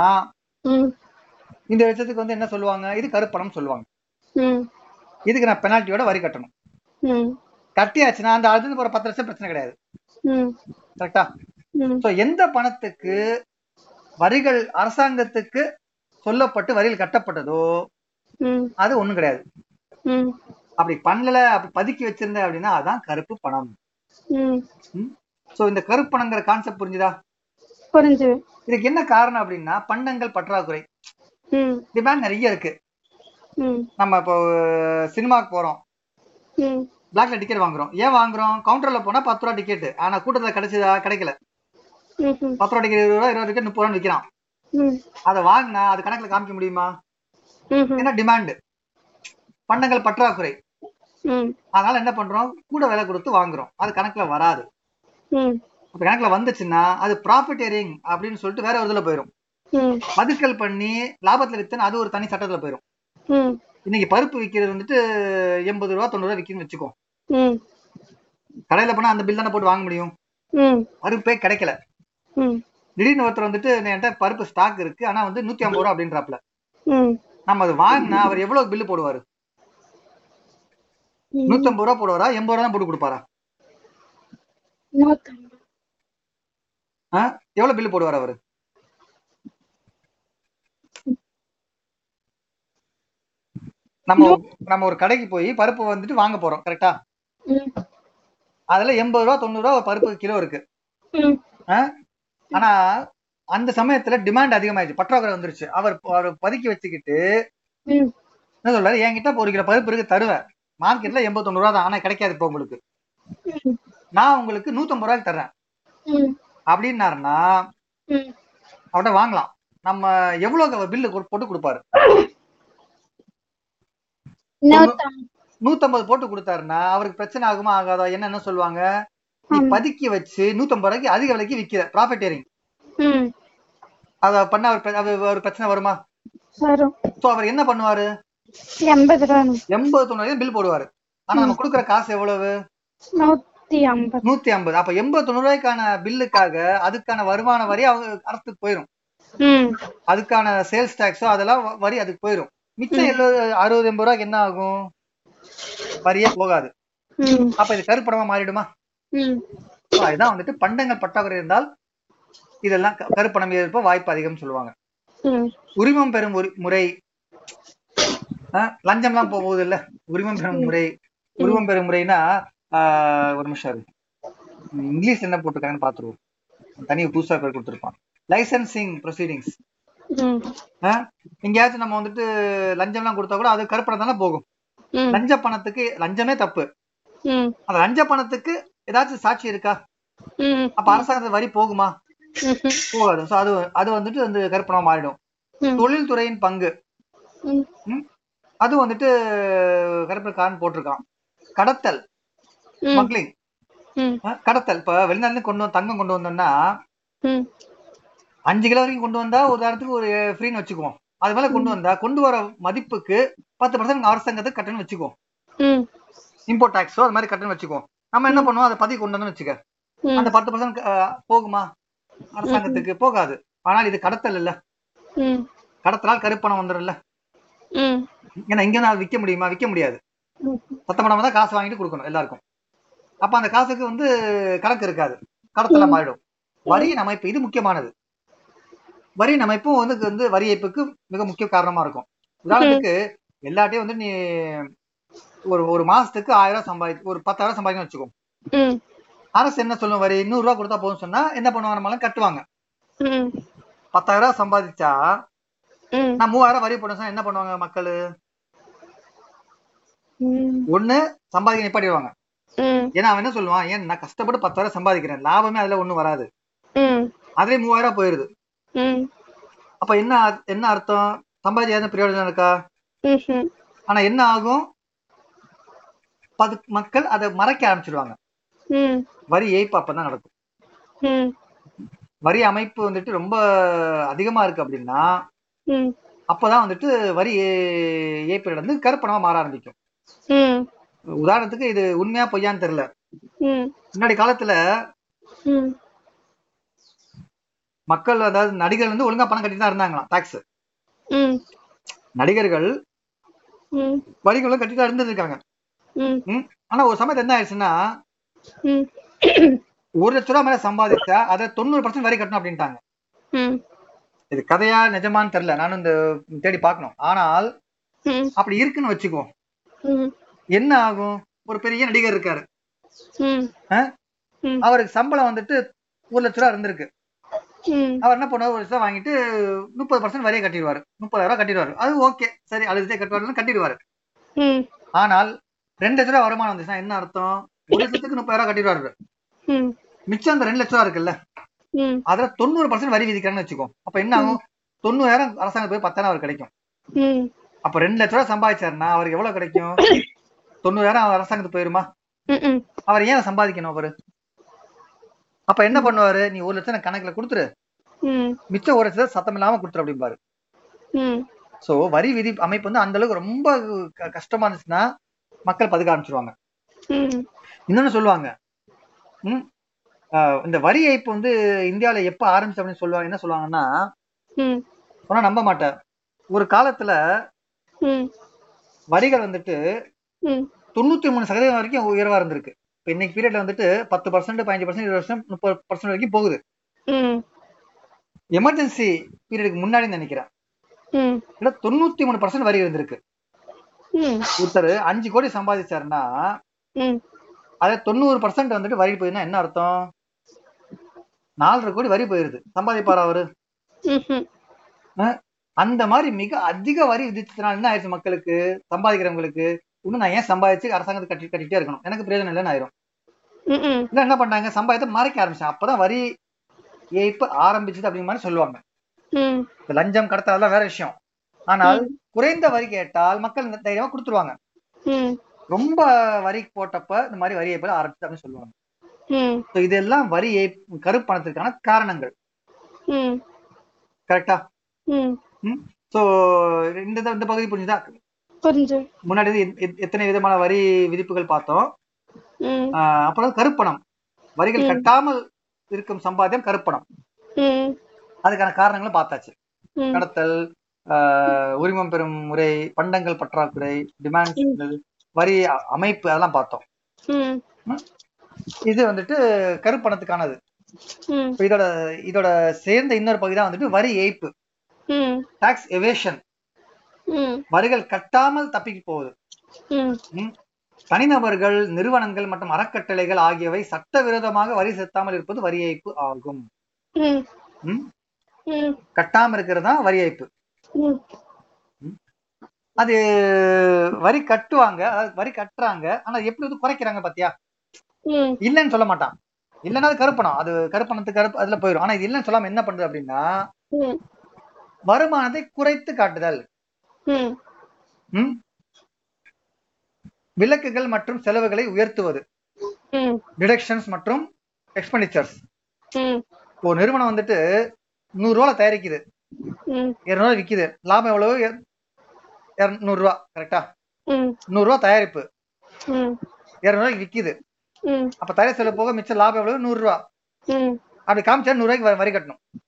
இந்த லட்சத்துக்கு வந்து என்ன சொல்லுவாங்க? இது கருப்பணம் சொல்லுவாங்க. இதுக்கு நான் பெனால்ட்டியோட வரி கட்டணும். ம். கட்டியாச்சுன்னா அந்த அடுத்து போற பத்து லட்சம் பிரச்சனை கிடையாது. கரெக்டா? சோ எந்த பணத்துக்கு வரிகள் அரசாங்கத்துக்கு சொல்லப்பட்டு வரிகள் கட்டப்பட்டதோ அது ஒண்ணும் கிடையாது. அப்படி பண்ணல அப்படி பதுக்கி வச்சிருந்த அப்படின்னா அதான் கருப்பு பணம். சோ இந்த கருப்பணங்கிற கான்செப்ட் புரிஞ்சுதா? புரிஞ்சு இதுக்கு என்ன காரணம் அப்படின்னா பண்டங்கள் பற்றாக்குறை. டிமாண்ட் நிறைய இருக்கு. நம்ம இப்போ சினிமாக்கு போறோம். பிளாக்ல டிக்கெட் வாங்குறோம். ஏன் வாங்குறோம்? கவுண்டர்ல போனா பத்து ரூபா டிக்கெட் ஆனா கூட்டத்துல கிடைச்சதா? கிடைக்கல. பத்து ரூபா டிக்கெட் இருபது ரூபா இருபது டிக்கெட் முப்பது ரூபா விற்கிறான் அதை வாங்கினா அது கணக்குல காமிக்க முடியுமா? ம் ஏன்னா டிமாண்ட் பண்டங்கள் பற்றாக்குறை. அதனால என்ன பண்றோம்? கூட விலை கொடுத்து வாங்குறோம். அது கணக்குல வராது. ம். அப்ப கணக்குல வந்துச்சுன்னா அது ப்ராஃபிட்டரிங் அப்படின்னு சொல்லிட்டு வேற ஒரு இதுல போயிடும் ம். பதுக்கல் பண்ணி லாபத்துல வித்தன அது ஒரு தனி சட்டத்துல போயிடும் ம். இன்னைக்கு பருப்பு விக்கிறது வந்துட்டு எண்பது ரூபா தொண்ணூறு ரூபா விற்குன்னு வச்சுக்கோ. கடையில போனா அந்த பில் தானே போட்டு வாங்க முடியும்? பருப்பே கிடைக்கல. திடீர்னு ஒருத்தர் வந்துட்டு என்கிட்ட பருப்பு ஸ்டாக் இருக்கு ஆனா வந்து நூத்தி ஐம்பது ரூபா அப்படின்றாப்ல நம்ம அது வாங்கினா அவர் எவ்வளவு பில்லு போடுவாரு? நூத்தி ஐம்பது ரூபா போடுவாரா? எண்பது ரூபா தான் போட்டு கொடுப்பாரா? நூத்தம்பது? எவ்வளவு பில்லு போடுவார் அவரு? நம்ம நம்ம ஒரு கடைக்கு போய் பருப்பு வந்துட்டு வாங்க போறோம் கரெக்டா அதுல எண்பது ரூபா தொண்ணூறு ரூபா பருப்பு கிலோ இருக்கு. ஆனா அந்த சமயத்துல டிமாண்ட் அதிகமாயிடுச்சு. பற்றாக்குறை வந்துருச்சு. அவர் அவர் பதுக்கி வச்சுக்கிட்டு என்ன சொல்றாரு? என்கிட்ட ஒரு கிலோ பருப்பு இருக்கு தருவேன். மார்க்கெட்ல எண்பத்தொன்னு ரூபா தான். ஆனா கிடைக்காது இப்போ உங்களுக்கு. நான் உங்களுக்கு நூத்தம்பது ரூபாய்க்கு தர்றேன். அப்படின்னாருன்னா ம் அவர்கிட்ட வாங்கலாம். நம்ம எவ்வளவு பில்லு போட்டு கொடுப்பாரு? நூத்தம் நூத்தம்பது போட்டு கொடுத்தாருன்னா அவருக்கு பிரச்சனை ஆகுமா ஆகாதா? என்ன என்ன சொல்லுவாங்க? நீ. பதுக்கி வச்சு நூத்தம்பது ரூபாய்க்கு அதிக விலைக்கு விக்கிற. ப்ராஃபிட்டேரிங் ம். அத பண்ண அவர் ஒரு பிரச்சனை வருமா? வரும். சோ அவர் என்ன பண்ணுவாரு? எண்பது ரூபா. எண்பது தொண்ணூறு பில் போடுவாரு. ஆனா நம்ம கொடுக்குற காசு எவ்வளவு? நூத்தி ஐம்பது. அப்ப எண்பது தொண்ணூறு ரூபாய்க்கான பில்லுக்காக அதுக்கான வருமான வரி அவங்க அரசுக்கு போயிரும். அதுக்கான சேல்ஸ் டாக்ஸோ அதெல்லாம் வரி அதுக்கு போயிரும். மிச்சம் எழுபது அறுபது எண்பது ரூபாய்க்கு என்ன ஆகும்? வரியே போகாது. அப்ப இது கருப்படமா மாறிடுமா? அதுதான் வந்துட்டு பண்டங்கள் பற்றாக்குறை இருந்தால் இதெல்லாம் கருப்பணம் இருப்ப வாய்ப்பு அதிகம் சொல்லுவாங்க. உரிமம் பெறும் முறை ஆஹ் லஞ்சம்லாம் போகுது இல்ல உரிமம் பெறும் முறை உரிமம் பெறும் முறைனா ஒரு நிமிஷம் இரு. இங்கிலீஷ் என்ன போட்டிருக்காங்கன்னு பாத்துருவோம். தனி புதுசா பேர் கொடுத்துருப்பான். லைசன்சிங் ப்ரொசீடிங்ஸ் எங்கேயாச்சும் நம்ம வந்துட்டு லஞ்சம்லாம் கொடுத்தா கூட அது கருப்பணம் தானே போகும் லஞ்ச பணத்துக்கு லஞ்சமே தப்பு. அந்த லஞ்ச பணத்துக்கு ஏதாச்சும் சாட்சி இருக்கா? அப்ப அரசாங்கத்து வரி போகுமா. போகாது. அது அது வந்துட்டு வந்து கருப்பணம் மாறிடும். தொழில்துறையின் பங்கு? அது வந்துட்டு கருப்பண கான் போட்டிருக்கான். கடத்தல். ஸ்மக்லிங். கடத்தல். இப்ப வெளிநாட்டுல கொண்டு வந்து தங்கம் கொண்டு வந்தோம்னா அஞ்சு கிலோ வரைக்கும் கொண்டு வந்தா ஒரு இடத்துக்கு ஒரு ஃப்ரீன்னு வச்சுக்குவோம். அது மேல கொண்டு வந்தா கொண்டு வர மதிப்புக்கு பத்து பர்சன்ட் அரசாங்கத்துக்கு கட்டணம் வச்சுக்குவோம். இம்போர்ட் டாக்ஸோ அது மாதிரி கட்டணம் வச்சுக்குவோம். நம்ம என்ன பண்ணுவோம்? அதை பதிவு கொண்டு வந்தோம்னு வச்சுக்க. அந்த பத்து பர்சன்ட் போகுமா? அரசாங்கத்துக்கு போகாது. ஆனால் இது கடத்தல் இல்ல. கடத்தலால் கருப்பணம் வந்துடும்ல ஏன்னா இங்க நான் விற்க முடியுமா? விற்க முடியாது. சத்தம் பண்ணாம தான் காசு வாங்கிட்டு கொடுக்கணும் எல்லாருக்கும். அப்ப அந்த காசுக்கு வந்து கணக்கு இருக்காது. கடத்தலாம் ஆயிடும் வரியின் அமைப்பு இது முக்கியமானது. வரியின் அமைப்பும் வந்து வந்து வரி ஏய்ப்புக்கு மிக முக்கிய காரணமா இருக்கும். உதாரணத்துக்கு எல்லாட்டையும் வந்து நீ ஒரு ஒரு மாசத்துக்கு ஆயிரம் ரூபாய் சம்பாதி ஒரு பத்தாயிரம் சம்பாதிக்கணும்னு வச்சுக்கோ அரசு என்ன சொல்லும்? வரி நூறு ரூபாய் கொடுத்தா போதும் சொன்னா என்ன பண்ணுவாங்க? நம்மளாம் கட்டுவாங்க. பத்தாயிரம் ரூபாய் சம்பாதிச்சா நான் மூவாயிரம் வரி போட என்ன பண்ணுவாங்க மக்கள்? ஒண்ணு சம்பாதிக்க நிப்பாட்டிடுவாங்க. ஏன்னா அவன் என்ன சொல்லுவான்? ஏன் நான் கஷ்டப்பட்டு பத்தாயிரம் சம்பாதிக்கிறேன். லாபமே அதுல ஒண்ணும் வராது. ம். அதுலயே மூவாயிரம் போயிருது. அப்ப என்ன என்ன அர்த்தம்? சம்பாதிச்சு எதுவும் பிரயோஜனம் இருக்கா. ஆனா என்ன ஆகும்? பது மக்கள் அதை மறைக்க ஆரம்பிச்சிடுவாங்க ம். வரி ஏய்ப்பு அப்பதான் நடக்கும். வரி அமைப்பு வந்துட்டு ரொம்ப அதிகமா இருக்கு அப்படின்னா அப்பதான் வந்துட்டு வரி ஏய்ப்பு நடந்து கருப்பணமா மாற ஆரம்பிக்கும். உதாரணத்துக்கு இது உண்மையா பொய்யான்னு தெரியல. முன்னாடி காலத்துல மக்கள் அதாவது நடிகர்கள் வந்து ஒழுங்கா பணம் கட்டிட்டு தான் இருந்தாங்களாம் டாக்ஸ் நடிகர்கள் வரிகளும் கட்டிட்டு தான் ம்? ஆனா ஒரு சமயத்துல என்ன ஆயிடுச்சுன்னா ஒரு லட்ச ரூபா மேல சம்பாதிச்சா அதை தொண்ணூறு பர்சன்ட் வரி கட்டணும் அப்படின்ட்டாங்க. இது கதையா நிஜமான்னு தெரியல நானும் இந்த தேடி பார்க்கணும். ஆனால் அப்படி இருக்குன்னு வச்சுக்குவோம். ம் என்ன ஆகும்? ஒரு பெரிய நடிகர் இருக்காரு. அவருக்கு சம்பளம் வந்துட்டு ஒரு லட்ச ரூபா இருந்திருக்கு. அவர் என்ன பண்ணுவார்? ஒரு லட்ச ரூபா வாங்கிட்டு முப்பது பர்சன்ட் வரியை கட்டிடுவாரு. முப்பதாயிரம் ரூபாய் கட்டிடுவாரு. அது ஓகே. சரி அழுதே கட்டுவாருன்னு கட்டிடுவாரு. ஆனால் ரெண்டு லட்ச ரூபா வருமானம் வந்துச்சுன்னா என்ன அர்த்தம்? ஒரு லட்சத்துக்கு முப்பதாயிரம் ரூபாய் கட்டிடுவாரு மிச்சம் அந்த ரெண்டு லட்ச ரூபா இருக்குல்ல? அதுல தொண்ணூறு பர்சன்ட் வரி விதிக்கிறாங்கன்னு வச்சுக்கோ. அப்ப என்ன ஆகும்? தொண்ணூறாயிரம் அரசாங்கம் போய் பத்தாயிரம் அவர் கிடைக்கும். அப்ப ரெண்டு லட்ச ரூபா சம்பாதிச்சாருன்னா அவருக்கு எவ்வளவு கிடைக்கும்? தொண்ணூறாயிரம் அரசாங்கத்துக்கு போயிருமா? அவர் ஏன் சம்பாதிக்கணும் அவரு? அப்ப என்ன பண்ணுவாரு? நீ ஒரு லட்சம் கணக்குல கொடுத்துரு. ம். மிச்சம் ஒரு லட்சம் சத்தம் இல்லாம கொடுத்துரு அப்படிம்பாரு. சோ வரி விதி அமைப்பு வந்து அந்த அளவுக்கு ரொம்ப கஷ்டமா இருந்துச்சுன்னா மக்கள் பதுக்க ஆரம்பிச்சிருவாங்க. இன்னொன்னு சொல்லுவாங்க. இந்த வரி ஏய்ப்பு வந்து இந்தியாவில எப்ப ஆரம்பிச்சு அப்படின்னு சொல்லுவாங்க என்ன சொல்லுவாங்கன்னா சொன்னா நம்ப மாட்டேன். ஒரு காலத்துல வரிகள் வந்துட்டு தொண்ணூத்தி மூணு சதவீதம் வரைக்கும் உயர்வா இருந்திருக்கு. இப்ப இன்னைக்கு பீரியட்ல வந்துட்டு பத்து பர்சன்ட் பதினஞ்சு பர்சன்ட் இருபது பர்சன்ட் முப்பது பர்சன்ட் வரைக்கும் போகுது. எமர்ஜென்சி பீரியடுக்கு முன்னாடி நினைக்கிறேன். இல்ல தொண்ணூத்தி மூணு பர்சன்ட் வரி இருந்திருக்கு. ஒருத்தர் அஞ்சு கோடி சம்பாதிச்சாருன்னா அதை தொண்ணூறு பர்சன்ட் வந்துட்டு வரி போயிருந்தா என்ன அர்த்தம்? நாலரை கோடி வரி போயிருது. சம்பாதிப்பாரா அவரு. அந்த மாதிரி மிக அதிக வரி விதிச்சதுனால என்ன ஆயிடுச்சு மக்களுக்கு சம்பாதிக்கிறவங்களுக்கு? இன்னும் நான் ஏன் சம்பாதிச்சு அரசாங்கத்துக்கு கட்டி கட்டிட்டே இருக்கணும்? எனக்கு பிரயோஜனம் இல்லைன்னு ஆயிரும். இல்ல என்ன பண்ணாங்க சம்பாதித்தை மறைக்க ஆரம்பிச்சாங்க அப்பதான் வரி ஏய்ப்பு ஆரம்பிச்சது அப்படிங்கிற மாதிரி சொல்லுவாங்க. லஞ்சம் கடத்தலாம் வேற விஷயம். ஆனால் குறைந்த வரி கேட்டால் மக்கள் தைரியமா கொடுத்துருவாங்க. ரொம்ப வரி போட்டப்ப இந்த மாதிரி வரி ஏய்ப்பு ஆரம்பிச்சு அப்படின்னு சொல்லுவாங்க. இதெல்லாம் வரி ஏய்ப்பு கருப்பணத்திற்கான காரணங்கள். கரெக்டா. சோ இந்த இந்த பகுதி புரிஞ்சுதா? புரிஞ்சு. முன்னாடி எத்- எத்- எத்தனை விதமான வரி விதிப்புகள் பார்த்தோம். அப்புறம் கருப்பணம். வரிகள். கட்டாமல் இருக்கும் சம்பாத்தியம் கருப்பணம். அதுக்கான காரணங்களும் பார்த்தாச்சு. கடத்தல் உரிமம் பெறும் முறை பண்டங்கள் பற்றாக்குறை டிமாண்ட் வரி அமைப்பு அதெல்லாம் பார்த்தோம். இது வந்துட்டு கருப்பணத்துக்கானது. இதோட இதோட சேர்ந்த இன்னொரு பகுதி தான் வந்துட்டு வரி ஏய்ப்பு. Tax evasion. வரிகள் கட்டாமல் தப்பிக்கு போகுது. தனிநபர்கள் நிறுவனங்கள் மற்றும் அறக்கட்டளைகள் ஆகியவை சட்டவிரோதமாக வரி செலுத்தாமல் இருப்பது வரி ஏய்ப்பு ஆகும். கட்டாம இருக்கிறது தான் வரி ஏய்ப்பு. அது வரி கட்டுவாங்க அதாவது வரி கட்டுறாங்க ஆனா எப்படி வந்து குறைக்கிறாங்க பாத்தியா. இல்லைன்னு சொல்ல மாட்டான். இல்லைன்னா அது கருப்பணம். அது கருப்பணத்துக்கு கருப்பு அதுல போயிடும் ஆனா இது இல்லைன்னு சொல்லாம என்ன பண்ணுது அப்படின்னா. வருமானத்தை குறைத்து காட்டுதல்? விலக்குகள் மற்றும் செலவுகளை உயர்த்துவது. டிடக்ஷன்ஸ் மற்றும் எக்ஸ்பெண்டிச்சர்ஸ். ஒரு நிறுவனம் வந்துட்டு நூறு ரூபாய் தயாரிக்குது. இருநூறு விக்குது லாபம் எவ்வளவு இர- இர- நூறு ரூபா கரெக்டா. நூறு ரூபா தயாரிப்பு. இருநூறுவாய்க்கு விக்குது. அப்ப தயார் செலவு போக மிச்ச லாபம் எவ்வளவு நூறு ரூபா. அப்படி காமிச்சா நூறு ரூபாய்க்கு வரி- கட்டணும்.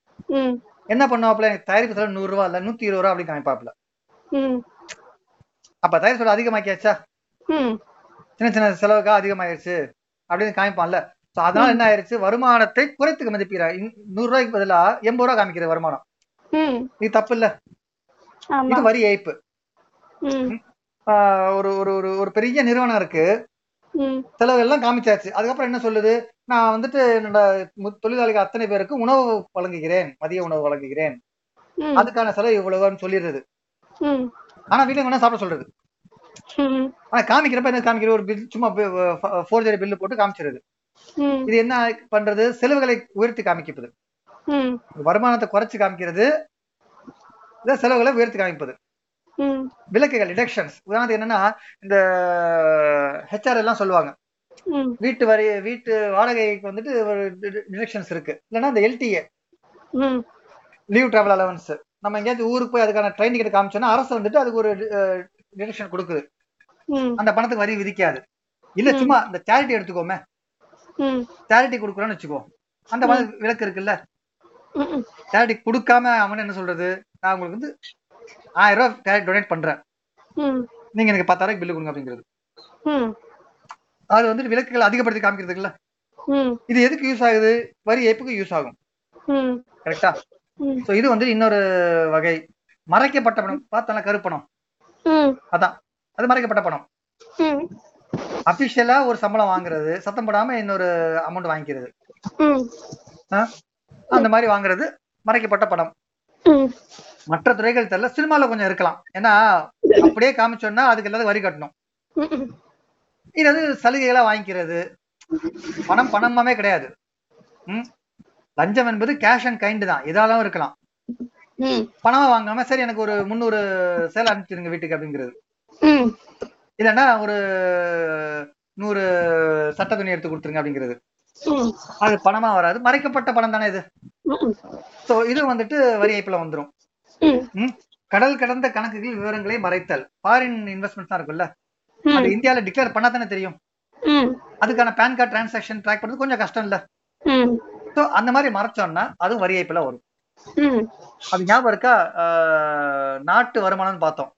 என்ன பண்ணுவாப்ல எனக்கு தயாரிப்பு செலவு நூறு ரூபா இல்ல நூத்தி இருபது ரூபா அப்படி காமிப்பாப்ல. அப்ப தயார் செலவு அதிகமாக்கியாச்சா. சின்ன சின்ன செலவுக்கா அதிகமாயிருச்சு அப்படின்னு காமிப்பான்ல. சோ அதனால என்ன ஆயிருச்சு? வருமானத்தை குறைத்துக்க மதிப்பிக்கிறார் நூறு ரூபாய்க்கு பதிலா எண்பது ரூபா காமிக்கிற வருமானம். இது தப்பு இல்ல. இது வரி ஏய்ப்பு. ஒரு ஒரு ஒரு பெரிய நிறுவனம் இருக்கு. செலவு எல்லாம் காமிச்சாச்சு. அதுக்கப்புறம் என்ன சொல்லுது? நான் வந்துட்டு என்னோட தொழிலாளிகள் அத்தனை பேருக்கு உணவு வழங்குகிறேன் மதிய உணவு வழங்குகிறேன். அதுக்கான செலவு இவ்வளவுன்னு சொல்லிடுறது. ஆனா வீட்டுல வேணா சாப்பிட சொல்றது. ஆனா காமிக்கிறப்ப என்ன காமிக்கிற ஒரு பில் சும்மா ஃபோர்ஜரி பில்லு போட்டு காமிச்சிருது. இது என்ன பண்றது செலவுகளை உயர்த்தி காமிக்கிறது. வருமானத்தை குறைச்சு காமிக்கிறது இல்ல செலவுகளை உயர்த்தி காமிப்பது ம். விலக்குகள் டிடக்ஷன்ஸ் உதாரணத்துக்கு என்னன்னா இந்த ஹெச்ஆர் எல்லாம் சொல்லுவாங்க. வீட்டு வரி வீட்டு வாடகைக்கு வந்துட்டு ஒரு டிடக்ஷன்ஸ் இருக்கு. இல்லைன்னா இந்த எல்டிஏ. லீவ் டிராவல் அலவன்ஸ் நம்ம எங்கேயாச்சும் ஊருக்கு போய் அதுக்கான ட்ரெயின் டிக்கெட் காமிச்சோன்னா அரசு வந்துட்டு அதுக்கு ஒரு டிடக்ஷன் கொடுக்குது. அந்த பணத்துக்கு வரி விதிக்காது. இல்ல சும்மா இந்த சேரிட்டி எடுத்துக்கோமே. சேரிட்டி கொடுக்குறோம்னு வச்சுக்கோ. அந்த மாதிரி விலக்கு இருக்குல்ல. சேரிட்டி கொடுக்காம அவன் என்ன சொல்றது? நான் உங்களுக்கு வந்து ஆயிரம் ரூபாய் டொனேட் பண்றேன். நீங்க எனக்கு பத்தாயிரம் பில்லு கொடுங்க அப்படிங்கிறது. அது வந்துட்டு விலக்குகள் அதிகப்படுத்தி காமிக்கிறதுக்குல்ல. இது எதுக்கு யூஸ் ஆகுது வரி ஏய்ப்புக்கு யூஸ் ஆகும். கரெக்டா. சோ இது வந்து இன்னொரு வகை மறைக்கப்பட்ட பணம் பார்த்தோம்ல கருப்பணம். அதான் அது மறைக்கப்பட்ட பணம் ம். அபிஷியலா ஒரு சம்பளம் வாங்குறது சத்தம் போடாம இன்னொரு அமௌண்ட் வாங்கிக்கிறது? அந்த மாதிரி வாங்குறது மறைக்கப்பட்ட பணம் ம். மற்ற துறைகள் தெரியல சினிமால கொஞ்சம் இருக்கலாம் ஏன்னா அப்படியே காமிச்சோம்னா அதுக்கு எல்லாரும் வரி கட்டணும். இது வந்து சலுகைகளா வாங்கிக்கிறது பணம் பணமாவே கிடையாது ம் லஞ்சம் என்பது கேஷ் அண்ட் கைண்ட் தான் எதாலும் இருக்கலாம். பணமா வாங்காம சரி எனக்கு ஒரு முந்நூறு சேலை அனுப்பிச்சிருங்க வீட்டுக்கு அப்படிங்கிறது. இல்லைன்னா ஒரு நூறு சட்ட துணி எடுத்து கொடுத்துருங்க அப்படிங்கிறது. அது பணமா வராது மறைக்கப்பட்ட பணம் தானே இது. சோ இது வந்துட்டு வரி ஏய்ப்புல வந்துரும் ம். ம்? கடல் கடந்த கணக்குகள் விவரங்களை மறைத்தல் ஃபாரின் இன்வெஸ்ட்மெண்ட்ஸ் தான் இருக்குல்ல அது. இந்தியால டிக்ளேர் பண்ணா தானே தெரியும். அதுக்கான பேன் கார்டு டிரான்சாக்ஷன் ட்ராக் பண்றது கொஞ்சம் கஷ்டம் இல்ல. சோ அந்த மாதிரி மறைச்சோம்னா அதுவும் வரி ஏய்ப்புல வரும். அது ஞாபகம் இருக்கா நாட்டு வருமானம்னு பார்த்தோம்.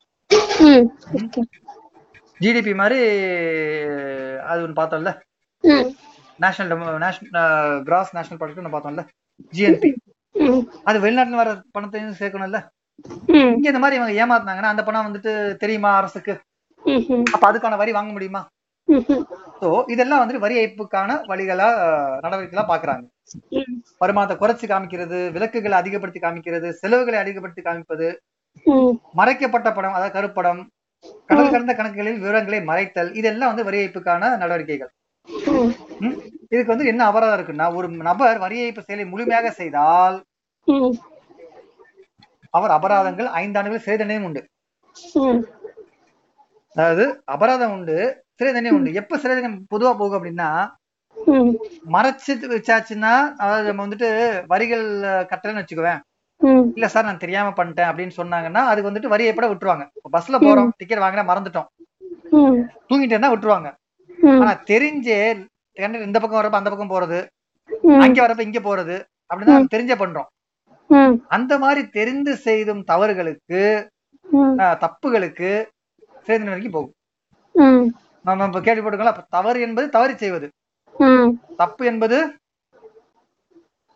ஜிடிபி மாதிரி அது ஒன்று பார்த்தோம்ல. National national gross national product ஒன்று பார்த்தோம்ல ஜிஎன்பி. அது வெளிநாட்டுல வர பணத்தையும் சேர்க்கணும்ல. இங்க இந்த மாதிரி இவங்க ஏமாத்துனாங்கன்னா அந்த பணம் வந்துட்டு தெரியுமா அரசுக்கு. அப்ப அதுக்கான வரி வாங்க முடியுமா? சோ இதெல்லாம் வந்துட்டு வரி ஏய்ப்புக்கான வழிகளா நடவடிக்கைகளா பாக்குறாங்க. வருமானத்தை குறைச்சு காமிக்கிறது விலக்குகளை அதிகப்படுத்தி காமிக்கிறது செலவுகளை அதிகப்படுத்தி காமிப்பது மறைக்கப்பட்ட படம் அதாவது கருப்படம் கடல் கடந்த கணக்குகளில் விவரங்களை மறைத்தல் இதெல்லாம் வந்து வரி ஏய்ப்புக்கான நடவடிக்கைகள்? இதுக்கு வந்து என்ன அபராதம் இருக்குன்னா ஒரு நபர் வரி ஏய்ப்பு செயலை முழுமையாக செய்தால் அவர் அபராதங்கள் ஐந்தாண்டுகள் சிறை தண்டனையும் உண்டு. அதாவது அபராதம் உண்டு சிறை தண்டனை உண்டு. எப்ப சிறை தண்டனை பொதுவா போகும் அப்படின்னா மறைச்சு வச்சாச்சுன்னா அதாவது நம்ம வந்துட்டு வரிகள் கட்டலன்னு வச்சுக்குவேன். இல்ல சார் நான் தெரியாம பண்ணிட்டேன் அப்படின்னு சொன்னாங்கன்னா அதுக்கு வந்துட்டு வரி ஏய்ப்பட விட்டுருவாங்க? பஸ்ல போறோம் டிக்கெட் வாங்கினா மறந்துட்டோம். தூங்கிட்டேன்னா விட்டுருவாங்க. ஆனா தெரிஞ்சே இந்த பக்கம் வரப்ப அந்த பக்கம் போறது அங்க வரப்ப இங்க போறது அப்படிதான் நம்ம தெரிஞ்சே பண்றோம். அந்த மாதிரி தெரிந்து செய்தும் தவறுகளுக்கு தப்புகளுக்கு தண்டனை வரைக்கும் போகும். நம்ம இப்ப கேள்விப்பட்டிருக்கோம்ல அப்ப தவறு என்பது தவறி செய்வது. தப்பு என்பது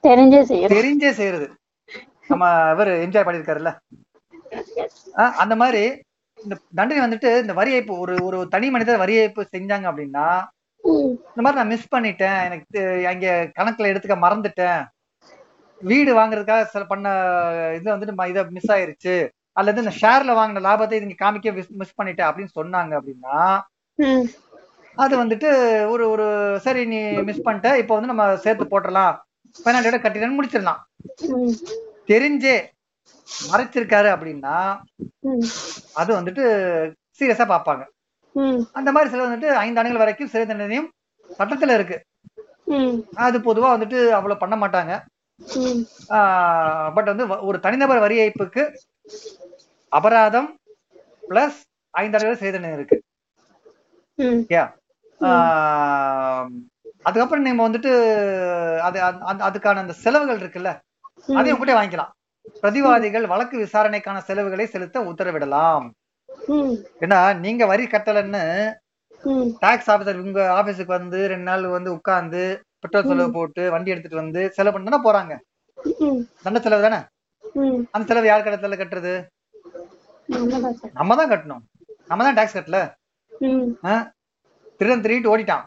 தெரிஞ்சே தெரிஞ்சே செய்யறது. நம்ம இவர் என்ஜாய் பண்ணிருக்காருல்ல ஆஹ், அந்த மாதிரி இந்த தண்டனை வந்துட்டு இந்த வரி ஏய்ப்பு ஒரு ஒரு தனி மனிதர் வரி ஏய்ப்பு செஞ்சாங்க அப்படின்னா இந்த மாதிரி நான் மிஸ் பண்ணிட்டேன் எனக்கு அங்க கணக்குல எடுத்துக்க மறந்துட்டேன். வீடு வாங்குறதுக்காக சில பண்ண இது வந்துட்டு இத மிஸ் ஆயிருச்சு. அல்லது இந்த ஷேர்ல வாங்கின லாபத்தை இது இங்க காமிக்க மிஸ் பண்ணிட்டேன் அப்படின்னு சொன்னாங்க அப்படின்னா அது வந்துட்டு ஒரு ஒரு சரி நீ மிஸ் பண்ணிட்ட இப்போ வந்து நம்ம சேர்த்து போட்டுடலாம். பெனால்ட்டியோட கட்டிடன்னு முடிச்சிடலாம். தெரிஞ்சே மறைச்சிருக்காரு அப்படின்னா அது வந்துட்டு சீரியஸா பார்ப்பாங்க. ம். அந்த மாதிரி சில வந்துட்டு ஐந்து ஆண்டுகள் வரைக்கும் சிறை தண்டனையும் சட்டத்துல இருக்கு. அது பொதுவா வந்துட்டு அவ்வளவு பண்ண மாட்டாங்க. பட் வந்து ஒரு தனிநபர் வரி ஏய்ப்புக்கு அபராதம் பிளஸ் ஐந்து ஆண்டுகள் சிறை தண்டனை இருக்கு. அதுக்கப்புறம் நம்ம வந்துட்டு அது அதுக்கான அந்த செலவுகள் இருக்குல்ல அதையும் உங்ககிட்ட வாங்கிக்கலாம். பிரதிவாதிகள் வழக்கு விசாரணைக்கான செலவுகளை செலுத்த உத்தரவிடலாம். ஏன்னா நீங்க வரி கட்டலன்னு டாக்ஸ் ஆபீசர் உங்க ஆபீஸுக்கு வந்து ரெண்டு நாள் வந்து உட்கார்ந்து பெட்ரோல் செலவு போட்டு வண்டி எடுத்துட்டு வந்து செலவு பண்ணி போறாங்க. தண்ட செலவு தானே? அந்த செலவு யார் கடத்துல கட்டுறது? நம்ம தான் கட்டணும் நம்ம தான் டாக்ஸ் கட்டல? திருடன் திருடிட்டு ஓடிட்டான்?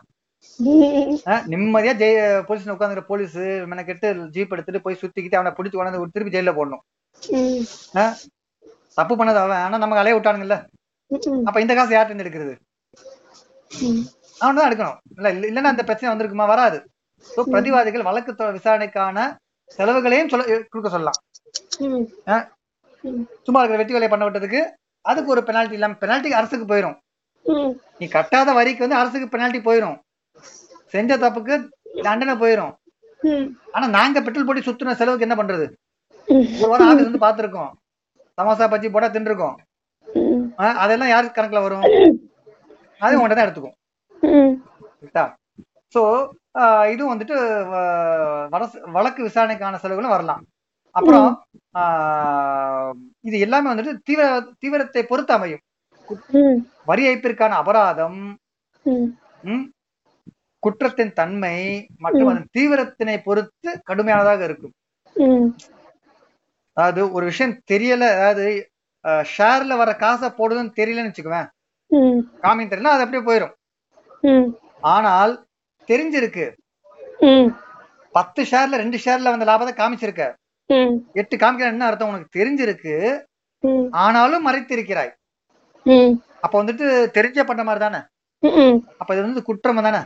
நிம்மதியா ஜெய போலீஸ் உட்காந்துக்கிற போலீஸ் மெனக்கெட்டு ஜீப் எடுத்துட்டு போய் சுத்திக்கிட்டு அவனை பிடிச்சி கொண்டாந்து திருப்பி ஜெயில போடணும்? தப்பு பண்ணது அவன். ஆனா நமக்கு அலைய விட்டானுங்கல்ல. அப்ப இந்த காசு இருந்து எடுக்கிறது? ம். அவன் தான் எடுக்கணும். இல்ல இல்ல- இல்லைன்னா அந்த பிரச்சனை வந்திருக்குமா? வராது. பிரதிவாதிகள் வழக்கு விசாரணைக்கான செலவுகளையும் சொல்ல கொடுக்க சொல்லலாம். சும்மா இருக்கிற வெட்டி வேலையை பண்ண விட்டதுக்கு அதுக்கு ஒரு பெனால்ட்டி இல்லாம பெனால்ட்டி அரசுக்கு போயிடும் ம். நீ கட்டாத வரிக்கு வந்து அரசுக்கு பெனால்ட்டி போயிடும் செஞ்ச தப்புக்கு தண்டனை போயிடும் ம். ஆனா நாங்க பெட்ரோல் போட்டு சுத்துன செலவுக்கு என்ன பண்றது? ஒரு வாரம் ஆபீஸ் வந்து பாத்துருக்கோம் சமோசா பஜ்ஜி போட்டா தின்றுருக்கோம். அதெல்லாம் யாருக்கு கணக்குல வரும்? அது உன்கிட்ட தான் எடுத்துக்கும். சோ இதுவும் வந்துட்டு வழக்கு விசாரணைக்கான செலவுகளும் வரலாம். அப்புறம் ஆஹ், இது எல்லாமே வந்துட்டு தீவிர தீவிரத்தை பொறுத்து அமையும். வரி ஏய்ப்பிற்கான அபராதம் குற்றத்தின் தன்மை மற்றும் அதன் தீவிரத்தினை பொறுத்து கடுமையானதாக இருக்கும். அதாவது ஒரு விஷயம் தெரியல அதாவது ஷேர்ல வர காசை போடுதுன்னு தெரியலன்னு வச்சுக்குவேன். காமியம் தெரியல அது அப்படியே போயிடும் ஆனால் தெரிஞ்சிருக்கு. பத்து ஷேர்ல ரெண்டு ஷேர்ல வந்த லாபத்தை காமிச்சிருக்க. எட்டு காமிக்கிற என்ன அர்த்தம்? உனக்கு தெரிஞ்சிருக்கு. ஆனாலும் மறைத்திருக்கிறாய். அப்ப வந்துட்டு தெரிஞ்ச பண்ண மாதிரி தானே? அப்ப இது வந்து குற்றம் தானே?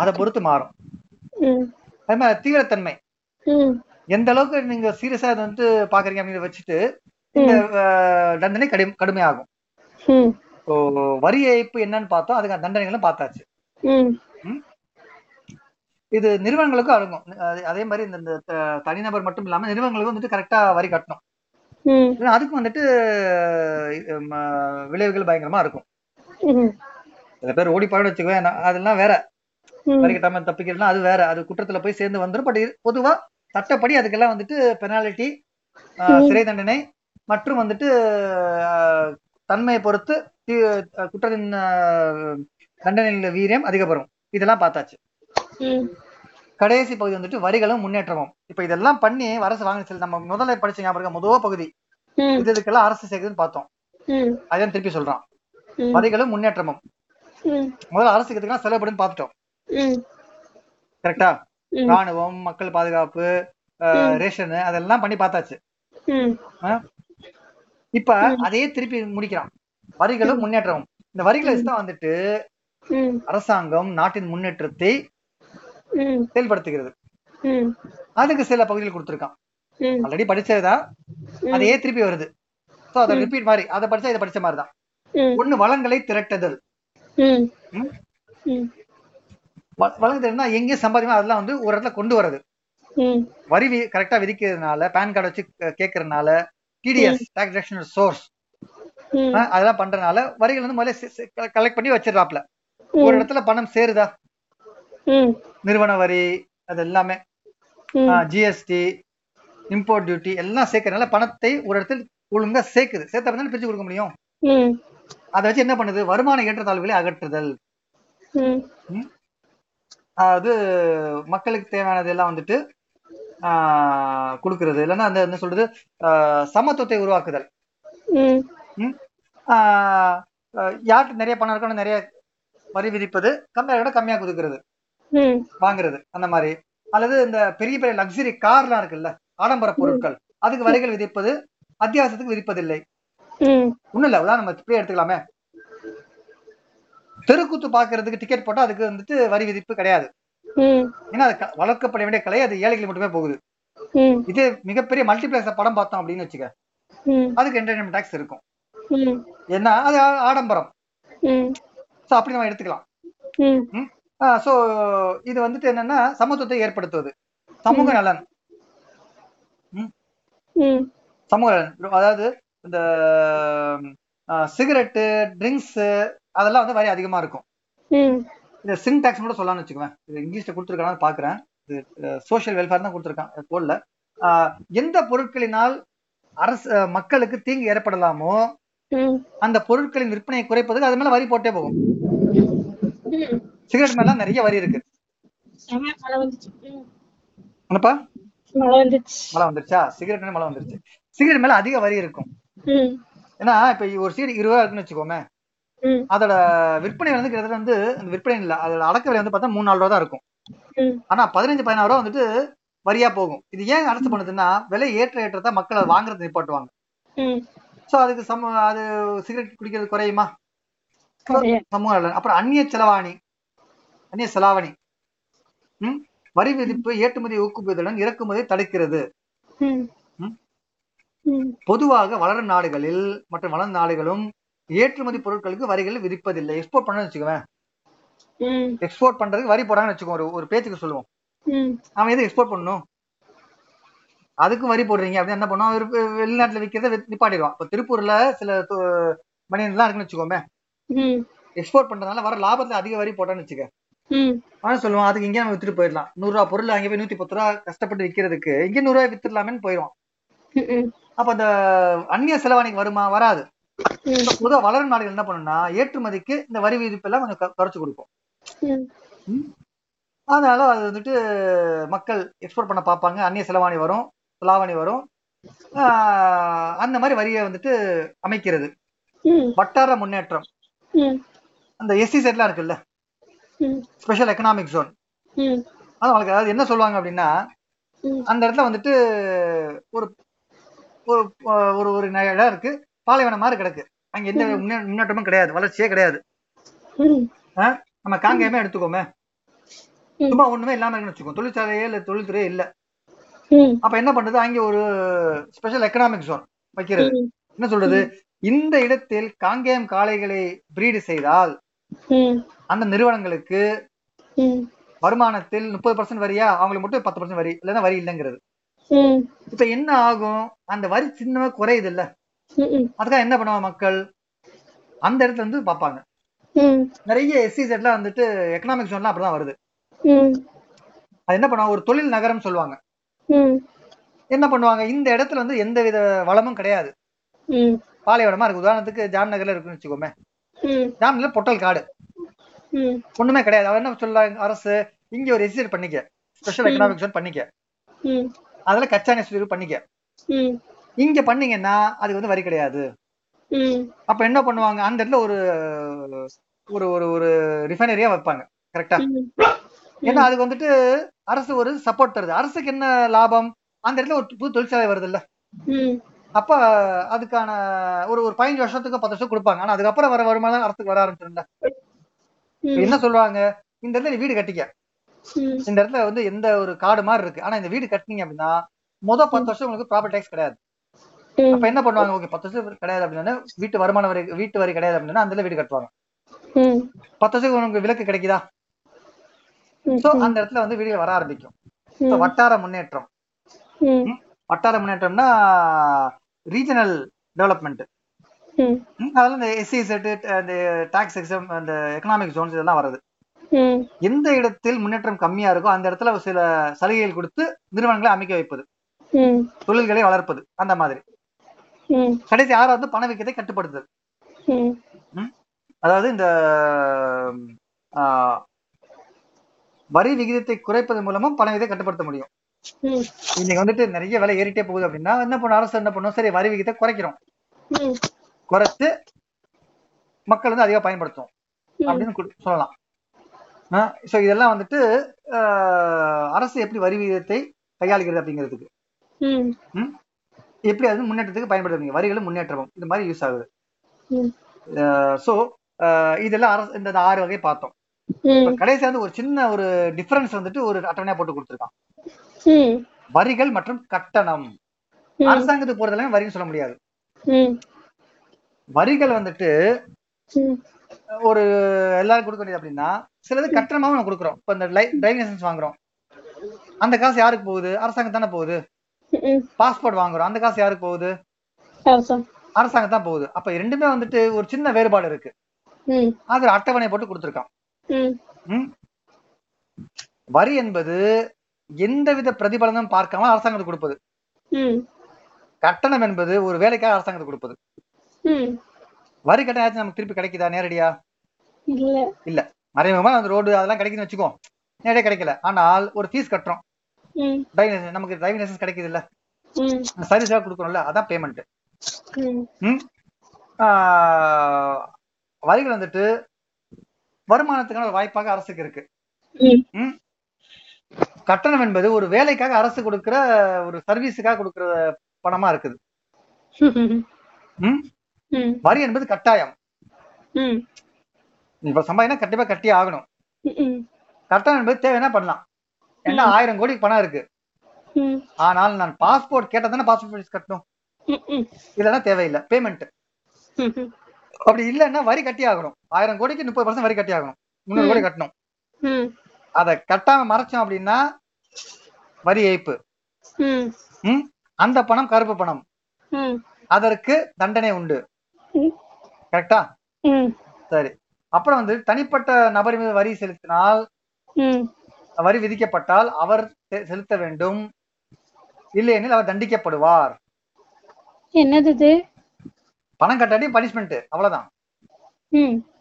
அதை பொறுத்து மாறும். அதே மாதிரி தீவிரத்தன்மை. எந்த அளவுக்கு நீங்க சீரியஸா இதை வந்து பாக்குறீங்க அப்படின்னு வச்சுட்டு இந்த தண்டனை கடும் கடுமையாகும். வரி ஏய்ப்பு என்னன்னு பார்த்தோம் அதுக்கான தண்டனைகளும் பார்த்தாச்சு. இது நிறுவனங்களுக்கும் அடங்கும். அது- மாதிரி இந்த தனிநபர் மட்டும் இல்லாம நிறுவனங்களுக்கும் வந்துட்டு கரெக்டா வரி கட்டணும். அதுக்கும் வந்துட்டு விளைவுகள் பயங்கரமா இருக்கும். சில பேர் ஓடி பாடு வச்சுக்குவேன் அதெல்லாம் வேற. வரி கட்டாம தப்பிக்கிறதுலாம் அது வேற. அது குற்றத்துல போய் சேர்ந்து வந்துடும் பட் பொதுவா சட்டப்படி அதுக்கெல்லாம் வந்துட்டு பெனாலிட்டி சிறை தண்டனை மற்றும் வந்துட்டு தன்மையை பொறுத்து குற்றத்தின் தண்டனையில் வீரியம் அதிகப்படும் இதெல்லாம் பார்த்தாச்சு. கடைசி பகுதி வந்துட்டு வரிகளும் முன்னேற்றமும். இப்ப இதெல்லாம் பண்ணி அரசு வாங்கின செல் நம்ம முதல்ல படிச்ச ஞாபகம்? முதல் பகுதி. இது இதுக்கெல்லாம் அரசு சேர்க்குதுன்னு பார்த்தோம். அதான் திருப்பி சொல்றான். வரிகளும் முன்னேற்றமும். முதல்ல அரசு கத்துக்கலாம் செலவுபடுன்னு பார்த்துட்டோம். கரெக்டா? ராணுவம் மக்கள் பாதுகாப்பு. ரேஷன் அதெல்லாம் பண்ணி பார்த்தாச்சு? இப்ப அதையே திருப்பி முடிக்கிறான். வரிகளும் முன்னேற்றமும். இந்த வரிகளை தான் வந்துட்டு அரசாங்கம் நாட்டின் முன்னேற்றத்தை செயல்படுத்துகிறது. அதுக்கு சில பகுதிகள் கொடுத்துருக்கான். ஆல்ரெடி படிச்சதுதான். அதையே திருப்பி வருது. சோ அதை ரிப்பீட் மாதிரி அதை படிச்சா இதை படிச்ச மாதிரி தான் ஒண்ணு வளங்களை திரட்டுதல். வளங்கள் திரட்டினா எங்கேயும் சம்பாதிக்கணும் அதெல்லாம் வந்து ஒரு இடத்துல கொண்டு வர்றது. வரி கரெக்டா விதிக்கிறதுனால பேன் கார்டு வச்சு கேட்கறதுனால டிடிஎஸ் டாக்ஸ் டிடக்ஷன் சோர்ஸ் அதெல்லாம் பண்றதுனால வரிகள் வந்து முதல்ல கலெக்ட் பண்ணி வச்சிடறாப்ல. ஒரு இடத்துல பணம் சேருதா? நிறுவன வரி அது எல்லாமே ஜிஎஸ்டி இம்போர்ட் டியூட்டி எல்லாம் சேர்க்கறதுனால பணத்தை ஒரு இடத்துல ஒழுங்கா சேர்க்குது. சேர்த்த தானே பிரிச்சு கொடுக்க முடியும்? அதை வச்சு என்ன பண்ணுது? வருமான ஏற்றத்தாழ்வுகளை அகற்றுதல். ம். அது மக்களுக்கு தேவையானது எல்லாம் வந்துட்டு கொடுக்கறது. இல்லைன்னா அந்த என்ன சொல்றது? சமத்துவத்தை உருவாக்குதல். யார்கிட்ட நிறைய பணம் இருக்கணும் நிறைய வரி விதிப்பது. கம்மியா இருக்கணும் கம்மியா கொடுக்கறது. வாங்குறது அந்த மாதிரி. அல்லது இந்த பெரிய பெரிய லக்ஸரி கார்லாம் இருக்குல்ல ஆடம்பர பொருட்கள் அதுக்கு வரிகள் விதிப்பது அத்தியாவசியத்துக்கு விதிப்பதில்லை. ஒண்ணும் இல்ல உதாரணம் இப்படியே எடுத்துக்கலாமே. தெருக்கூத்து பாக்குறதுக்கு டிக்கெட் போட்டா அதுக்கு வந்துட்டு வரி விதிப்பு கிடையாது. ஏன்னா அது வளர்க்கப்பட வேண்டிய கலை அது ஏழைகளுக்கு மட்டுமே போகுது. இதே மிகப்பெரிய மல்டிபிளெக்ஸ் படம் பார்த்தோம் அப்படின்னு வச்சுக்க அதுக்கு என்டர்டைன்மெண்ட் டாக்ஸ் இருக்கும். ஏன்னா அது ஆடம்பரம். அப்படி நம்ம எடுத்துக்கலாம். சோ இது வந்துட்டு என்னன்னா சமத்துவத்தை ஏற்படுத்துவது. சமூக நலன். சமூக நலன். அதாவது இந்த சிகரெட்டு ட்ரிங்க்ஸ் அதெல்லாம் வந்து வரி அதிகமா இருக்கும். இந்த சின் டாக்ஸ் கூட சொல்லலாம்னு வச்சுக்குவேன். இது இங்கிலீஷ்ல கொடுத்துருக்கானு பாக்குறேன் இது சோஷியல் வெல்ஃபேர் தான் கொடுத்துருக்கான் போடல. எந்த பொருட்களினால் அரசு மக்களுக்கு தீங்கு ஏற்படலாமோ அந்த பொருட்களின் விற்பனையை குறைப்பதுக்கு அது மேல வரி போட்டே போகும். சிகரெட் மேல நிறைய வரி இருக்கு. என்னப்பா? மழை வந்துருச்சா? சிகரெட் மேல மழை வந்துருச்சு. சிகரெட் மேல அதிக வரி இருக்கும். ஏன்னா இப்ப ஒரு சீடு இருபது ரூபா இருக்குன்னு வச்சுக்கோமே. அதோட விற்பனை வந்து கிட்டத்தட்ட வந்து அந்த விற்பனை இல்ல. அதோட அடக்க விலை வந்து பார்த்தா மூணு நாலு ரூபா தான் இருக்கும். ஆனா பதினஞ்சு பதினாறு ரூபா வந்துட்டு வரியா போகும். இது ஏன் அரசு பண்ணுதுன்னா விலை ஏற்ற ஏற்றத்தை மக்கள் அதை வாங்குறது நிப்பாட்டுவாங்க. சோ அதுக்கு சம அது சிகரெட் குடிக்கிறது குறையுமா? குறைய சமூக அப்புறம் அந்நிய செலவாணி. அந்நிய செலாவணி. ம்? வரி விதிப்பு ஏற்றுமதி ஊக்குவித்தலுடன் இறக்குமதி தடுக்கிறது. பொதுவாக வளரும் நாடுகளில் மற்றும் வளர்ந்த நாடுகளும் ஏற்றுமதி பொருட்களுக்கு வரிகள் விதிப்பதில்லை. எக்ஸ்போர்ட் பண்ணணும்னு வச்சுக்கோவேன். ம். எக்ஸ்போர்ட் பண்றதுக்கு வரி போடாங்கன்னு வச்சுக்கோ ஒரு ஒரு பேச்சுக்கு சொல்லுவோம். அவன் எது எக்ஸ்போர்ட் பண்ணணும்? அதுக்கும் வரி போடுறீங்க அப்படின்னு என்ன பண்ணுவான் ஒரு வெளிநாட்டுல விற்கிறத நிப்பாட்டிடுவான் இப்போ திருப்பூர்ல சில மணியன்லாம் இருக்குன்னு வச்சுக்கோமே. எக்ஸ்போர்ட் பண்றதுனால வர லாபத்துல அதிக வரி போட்டான்னு வச்சுக்க. அவன் சொல்லுவான் அதுக்கு இங்கே நம்ம வித்துட்டு போயிடலாம். நூறு ரூபா பொருள் அங்கே போய் நூத்தி பத்து ரூபா கஷ்டப்பட்டு விற்கிறதுக்கு இங்க நூறு ரூபாய் வித்துடலாமேன்னு போயிடுவான் அப்ப அந்த அந்நிய செலவாணிக்கு வருமா? வராது. பொதுவாக வளரும் நாடுகள் என்ன பண்ணும்னா ஏற்றுமதிக்கு இந்த வரி விதிப்பு எல்லாம் கொஞ்சம் குறைச்சு கொடுக்கும் அதனால அது வந்துட்டு மக்கள் எக்ஸ்போர்ட் பண்ண பார்ப்பாங்க. அந்நிய செலவாணி வரும் செலாவணி வரும். அந்த மாதிரி வரியை வந்துட்டு அமைக்கிறது. வட்டார முன்னேற்றம். அந்த எஸ்சி செட்லாம் இருக்குல்ல? Special economic zone. அது அவங்களுக்கு அதாவது என்ன சொல்லுவாங்க அப்படின்னா அந்த இடத்துல வந்துட்டு ஒரு ஒரு ஒரு இடம் இருக்கு. பாலைவனம் மாதிரி கிடக்கு. அங்க எந்த முன்னே- முன்னேற்றமும் கிடையாது. வளர்ச்சியே கிடையாது? நம்ம காங்கேயமே எடுத்துக்கோமே. சும்மா ஒண்ணுமே இல்லாம இருக்குன்னு வச்சுக்கோ. தொழிற்சாலையே இல்ல தொழில்துறையே இல்ல. அப்ப என்ன பண்றது? அங்க ஒரு ஸ்பெஷல் எக்கனாமிக் ஜோன் வைக்கிறது. என்ன சொல்றது? இந்த இடத்தில் காங்கேயம் காளைகளை பிரீடு செய்தால் அந்த நிறுவனங்களுக்கு வருமானத்தில் முப்பது பர்சன்ட் வரியா? அவங்களுக்கு மட்டும் பத்து பர்சன்ட் வரி இல்லைன்னா வரி இல்லைங்கிறது. இப்ப என்ன ஆகும்? அந்த வரி சின்னமா குறையுது இல்ல அதுக்காக என்ன பண்ணுவாங்க மக்கள்? அந்த இடத்துல இருந்து பார்ப்பாங்க. நிறைய எஸ்சி செட்லாம் வந்துட்டு எக்கனாமிக் ஜோன்லாம் அப்படிதான் வருது. அது என்ன பண்ணுவாங்க? ஒரு தொழில் நகரம் சொல்லுவாங்க. என்ன பண்ணுவாங்க? இந்த இடத்துல வந்து எந்த வித வளமும் கிடையாது. பாலைவனமா இருக்கு. உதாரணத்துக்கு ஜாம் நகர்ல இருக்குன்னு வச்சுக்கோமே. ம். ஜாம்ல பொட்டல் காடு. ஒண்ணுமே கிடையாது. அவன் என்ன சொல்றாங்க அரசு இங்க ஒரு எஸ்சி பண்ணிக்க. ஸ்பெஷல் எக்கனாமிக் ஜோன் பண்ணிக்க. அதுல கச்சா நெசவு பண்ணிக்க. இங்க பண்ணீங்கன்னா அதுக்கு வந்து வரி கிடையாது. அப்ப என்ன பண்ணுவாங்க? அந்த இடத்துல ஒரு ஒரு ஒரு ஒரு ரிஃபைனரியா வைப்பாங்க. கரெக்டா. ஏன்னா அதுக்கு வந்துட்டு அரசு ஒரு சப்போர்ட் தருது. அரசுக்கு என்ன லாபம்? அந்த இடத்துல ஒரு புது தொழிற்சாலை வருது இல்ல. அப்ப அதுக்கான ஒரு ஒரு பதினஞ்சு வருஷத்துக்கு பத்து வருஷம் கொடுப்பாங்க. ஆனா அதுக்கப்புறம் வர வருமானம் அரசுக்கு வர ஆரம்பிச்சிருந்தா ம். என்ன சொல்லுவாங்க? இந்த இடத்துல வீடு கட்டிக்க. இந்த இடத்துல வந்து எந்த ஒரு காடு மாதிரி இருக்கு. ஆனா இந்த வீடு கட்டினீங்க அப்படின்னா முத பத்து வருஷம் உங்களுக்கு ப்ராப்பர்ட்டி டேக்ஸ் கிடையாது. அப்ப என்ன பண்ணுவாங்க? ஓகே பத்து வருஷம் கிடையாது அப்படின்னா வீட்டு வருமான வரி வீட்டு வரி கிடையாது அப்படின்னா அந்த இடத்துல வீடு கட்டுவாங்க. பத்து வருஷத்துக்கு உங்களுக்கு விலக்கு கிடைக்குதா. சோ அந்த இடத்துல வந்து வீடுகள் வர ஆரம்பிக்கும். வட்டார முன்னேற்றம். வட்டார முன்னேற்றம்னா ரீஜனல் டெவலப்மெண்ட் ம். அதெல்லாம் இந்த எஸ்சி செட்டு அந்த டாக்ஸ் எக்ஸாம் அந்த எக்கனாமிக் ஜோன்ஸ் இதெல்லாம் வருது. எந்த இடத்தில் முன்னேற்றம் கம்மியா இருக்கோ அந்த இடத்துல சில சலுகைகள் கொடுத்து நிறுவனங்களை அமைக்க வைப்பது. தொழில்களை வளர்ப்பது அந்த மாதிரி. கடைசி ஆறாவது பணவீக்கத்தை கட்டுப்படுத்துதல். அதாவது இந்த வரி விகிதத்தை குறைப்பதன் மூலமும் பணவீதத்தை கட்டுப்படுத்த முடியும். இன்னைக்கு வந்துட்டு நிறைய விலை ஏறிட்டே போகுது அப்படின்னா என்ன பண்ணும் அரசு என்ன பண்ணும் சரி வரி விகிதத்தை குறைக்கிறோம். குறைத்து மக்கள் வந்து அதிகமா பயன்படுத்தும். அப்படின்னு சொல்லலாம் ஸோ இதெல்லாம் வந்துட்டு அரசு எப்படி வரி விகிதத்தை கையாளுகிறது அப்படிங்கிறதுக்கு? எப்படி அது முன்னேற்றத்துக்கு பயன்படுத்துறீங்க வரிகளும் முன்னேற்றமும் இது மாதிரி யூஸ் ஆகுது. ஸோ இதெல்லாம் அரசு இந்த ஆறு வகை பார்த்தோம். கடைசியா வந்து ஒரு சின்ன ஒரு டிஃபரன்ஸ் வந்துட்டு ஒரு அட்டவணையா போட்டு கொடுத்துருக்கான். வரிகள் மற்றும் கட்டணம். அரசாங்கத்துக்கு போறதெல்லாம் வரின்னு சொல்ல முடியாது. வரிகள் வந்துட்டு. ஒரு எல்லாரும் கொடுக்க வேண்டியது அப்படின்னா சிலது கட்டணமாவும் நம்ம கொடுக்குறோம் இப்போ இந்த டிரைவிங் லைசன்ஸ் வாங்குறோம் அந்த காசு யாருக்கு போகுது அரசாங்கம் தானே போகுது. பாஸ்போர்ட் வாங்குறோம் அந்த காசு யாருக்கு போகுது. அரசாங்கம் தான் போகுது அப்ப ரெண்டுமே வந்துட்டு ஒரு சின்ன வேறுபாடு இருக்கு. அது அட்டவணை போட்டு கொடுத்துருக்கான்? வரி என்பது எந்தவித பிரதிபலனும் பார்க்காம அரசாங்கத்துக்கு கொடுப்பது. கட்டணம் என்பது ஒரு வேலைக்காக அரசாங்கத்துக்கு கொடுப்பது. வரி கட்டணம் ஏதாச்சும் நமக்கு திருப்பி கிடைக்குதா? நேரடியா? இல்ல. இல்ல. மறைமுகமா அந்த ரோடு அதெல்லாம் கிடைக்குதுன்னு வச்சுக்கோ. நேரடியா கிடைக்கல. ஆனால் ஒரு ஃபீஸ் கட்டுறோம். டிரைவிங் நமக்கு டிரைவிங் லைசன்ஸ் கிடைக்குது இல்ல ம். சர்வீஸாக கொடுக்குறோம்ல அதான் பேமெண்ட் வரிகள் வந்துட்டு வருமானத்துக்கான ஒரு வாய்ப்பாக அரசுக்கு இருக்கு? கட்டணம் என்பது ஒரு வேலைக்காக அரசு கொடுக்கிற ஒரு சர்வீஸுக்காக கொடுக்கிற பணமா இருக்குது. வரி என்பது கட்டாயம். இப்ப சம்பாதினா கண்டிப்பா கட்டியே ஆகணும். கட்டணம் என்பது தேவைன்னா பண்ணலாம் ஏன்னா ஆயிரம் கோடி பணம் இருக்கு. ஆனால் நான் பாஸ்போர்ட் கேட்டா தானே பாஸ்போர்ட் ஃபீஸ் கட்டணும். இல்லைன்னா தேவையில்லை பேமெண்ட். அப்படி இல்லைன்னா வரி கட்டி ஆகணும் ஆயிரம் கோடிக்கு முப்பது பர்சன்ட் வரி கட்டி ஆகணும் முந்நூறு கோடி கட்டணும். அதை கட்டாம மறைச்சோம் அப்படின்னா வரி ஏய்ப்பு? அந்த பணம் கருப்பு பணம். அதற்கு தண்டனை உண்டு. கரெக்டா. சரி. அப்புறம் வந்து தனிப்பட்ட நபர் மீது வரி செலுத்தினால். வரி விதிக்கப்பட்டால் அவர் செலுத்த வேண்டும். இல்லையெனில் அவர் தண்டிக்கப்படுவார். என்னது பணம் கட்டாட்டி பனிஷ்மெண்ட் அவ்வளவுதான்.